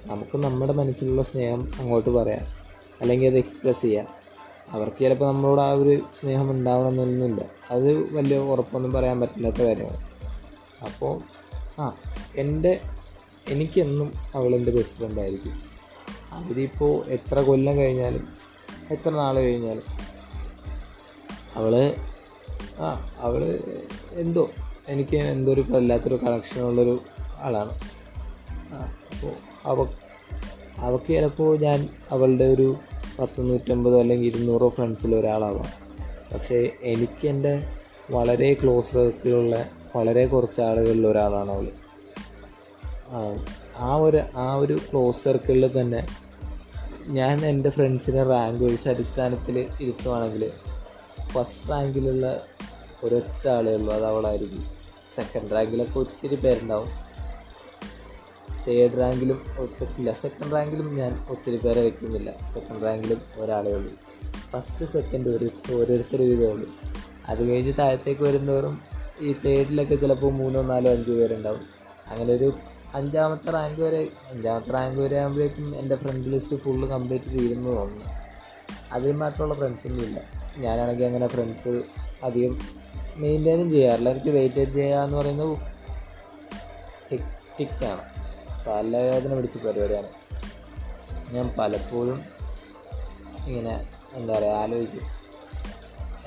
നമുക്ക് നമ്മുടെ മനസ്സിലുള്ള സ്നേഹം അങ്ങോട്ട് പറയാം. അല്ലെങ്കിൽ അത് എക്സ്പ്രസ് ചെയ്യാം. അവർക്ക് ചിലപ്പോൾ നമ്മളോട് ആ ഒരു സ്നേഹം ഉണ്ടാവണമെന്നൊന്നുമില്ല. അത് വലിയ ഉറപ്പൊന്നും പറയാൻ പറ്റില്ലാത്ത കാര്യമാണ്. അപ്പോൾ ആ എന്റെ എനിക്കെന്നും അവളെന്റെ ബെസ്റ്റ് ഫ്രണ്ടായിരിക്കും അതിലിപ്പോൾ എത്ര കൊല്ലം കഴിഞ്ഞാലും എത്ര നാൾ കഴിഞ്ഞാലും. അവൾ ആ അവൾ എന്തോ എനിക്ക് എന്തോ ഒരു വല്ലാത്തൊരു കണക്ഷനുള്ളൊരു ആളാണ്. അപ്പോൾ അവ അവൾക്ക് ചിലപ്പോൾ ഞാൻ അവളുടെ ഒരു പത്ത് നൂറ്റമ്പതോ അല്ലെങ്കിൽ ഇരുന്നൂറോ ഫ്രണ്ട്സിൽ ഒരാളാവാം. പക്ഷേ എനിക്ക് എന്റെ വളരെ ക്ലോസ് സർക്കിളുള്ള വളരെ കുറച്ച് ആളുകളിൽ ഒരാളാണ് അവൾ ആ ഒരു ആ ഒരു ക്ലോസ് സർക്കിളിൽ തന്നെ ഞാൻ എന്റെ ഫ്രണ്ട്സിനെ റാങ്ക് വൈസ് അടിസ്ഥാനത്തിൽ ഇരുത്തുവാണെങ്കിൽ ഫസ്റ്റ് റാങ്കിലുള്ള ഒരൊറ്റ ആളേ ഉള്ളൂ അത് അവളായിരിക്കും. സെക്കൻഡ് റാങ്കിലൊക്കെ ഒത്തിരി പേരുണ്ടാവും. തേർഡ് റാങ്കിലും ഒത്തിരി സെക്കൻഡ് റാങ്കിലും ഞാൻ ഒത്തിരി പേരെ വെക്കുന്നില്ല. സെക്കൻഡ് റാങ്കിലും ഒരാളേ ഉള്ളൂ. ഫസ്റ്റ് സെക്കൻഡ് ഒരു ഓരോരുത്തർ വീതമേ ഉള്ളൂ. അത് കഴിഞ്ഞ് താഴത്തേക്ക് വരുന്നവരും ഈ തേർഡിലൊക്കെ ചിലപ്പോൾ മൂന്നോ നാലോ അഞ്ചോ പേരുണ്ടാവും. അങ്ങനെ ഒരു അഞ്ചാമത്തെ റാങ്ക് വരെ അഞ്ചാമത്തെ റാങ്ക് വരെ ആകുമ്പോഴേക്കും എന്റെ ഫ്രണ്ട് ലിസ്റ്റ് ഫുള്ള് കംപ്ലീറ്റ് തീരുന്നു തോന്നുന്നു. അതിൽ മാത്രമുള്ള ഫ്രണ്ട്സൊന്നും ഇല്ല. ഞാനാണെങ്കിൽ അങ്ങനെ ഫ്രണ്ട്സ് അധികം മെയിന്റെയിനും ചെയ്യാറില്ല. എനിക്ക് വെയിറ്റ് ചെയ്യുക എന്ന് പറയുന്നത് ടിക്കാണ് തലവേദന പിടിച്ച പരിപാടിയാണ്. ഞാൻ പലപ്പോഴും ഇങ്ങനെ എന്താ പറയുക ആലോചിക്കും.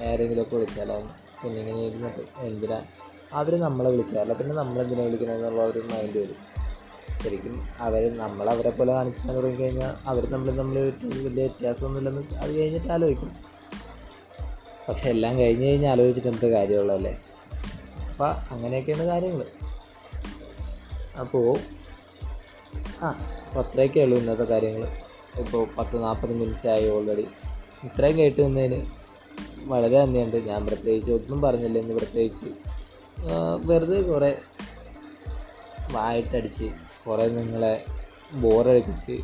ആരെങ്കിലുമൊക്കെ വിളിച്ചാലോ പിന്നെ ഇങ്ങനെ ഇരുന്നിട്ട് എന്തിനാ അവർ നമ്മളെ വിളിക്കാറില്ല പിന്നെ നമ്മളെന്തിനാണ് വിളിക്കുന്നത് എന്നുള്ള ഒരു മൈൻഡ് വരും. ശരിക്കും അവർ നമ്മളവരെ പോലെ കാണിക്കാൻ തുടങ്ങി കഴിഞ്ഞാൽ അവർ നമ്മൾ നമ്മൾ വലിയ വ്യത്യാസമൊന്നുമില്ലെന്ന് അത് കഴിഞ്ഞിട്ട് ആലോചിക്കും. പക്ഷെ എല്ലാം കഴിഞ്ഞ് കഴിഞ്ഞ് ആലോചിച്ചിട്ട് എന്ത് കാര്യമുള്ളതല്ലേ അപ്പം അങ്ങനെയൊക്കെയാണ് കാര്യങ്ങൾ അപ്പോൾ ആ അപ്പോൾ അത്രയൊക്കെ ഉള്ളൂ ഇന്നത്തെ കാര്യങ്ങൾ ഇപ്പോൾ പത്ത് നാൽപ്പത് മിനിറ്റ് ആയി ഓൾറെഡി ഇത്രയും കേട്ട് നിന്നതിന് വളരെ നന്ദിയുണ്ട്. ഞാൻ പ്രത്യേകിച്ച് ഒന്നും പറഞ്ഞില്ല ഇന്ന് പ്രത്യേകിച്ച് വെറുതെ കുറേ വായിട്ടടിച്ച് കുറേ നിങ്ങളെ ബോറടിപ്പിച്ച്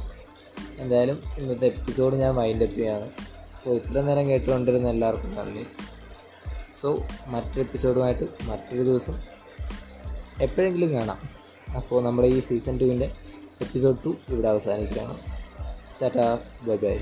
എന്തായാലും ഇന്നത്തെ എപ്പിസോഡ് ഞാൻ മൈൻഡ് അപ്പ് ചെയ്യാണ്. സോ ഇത്ര നേരം കേട്ടുകൊണ്ടിരുന്ന എല്ലാവർക്കും നന്ദി. സോ മറ്റൊരു എപ്പിസോഡുമായിട്ട് മറ്റൊരു ദിവസം എപ്പോഴെങ്കിലും കാണാം. അപ്പോൾ നമ്മുടെ ഈ സീസൺ ടുവിന്റെ എപ്പിസോഡ് ടു ഇവിടെ അവസാനിക്കുകയാണ്. Tata bye bye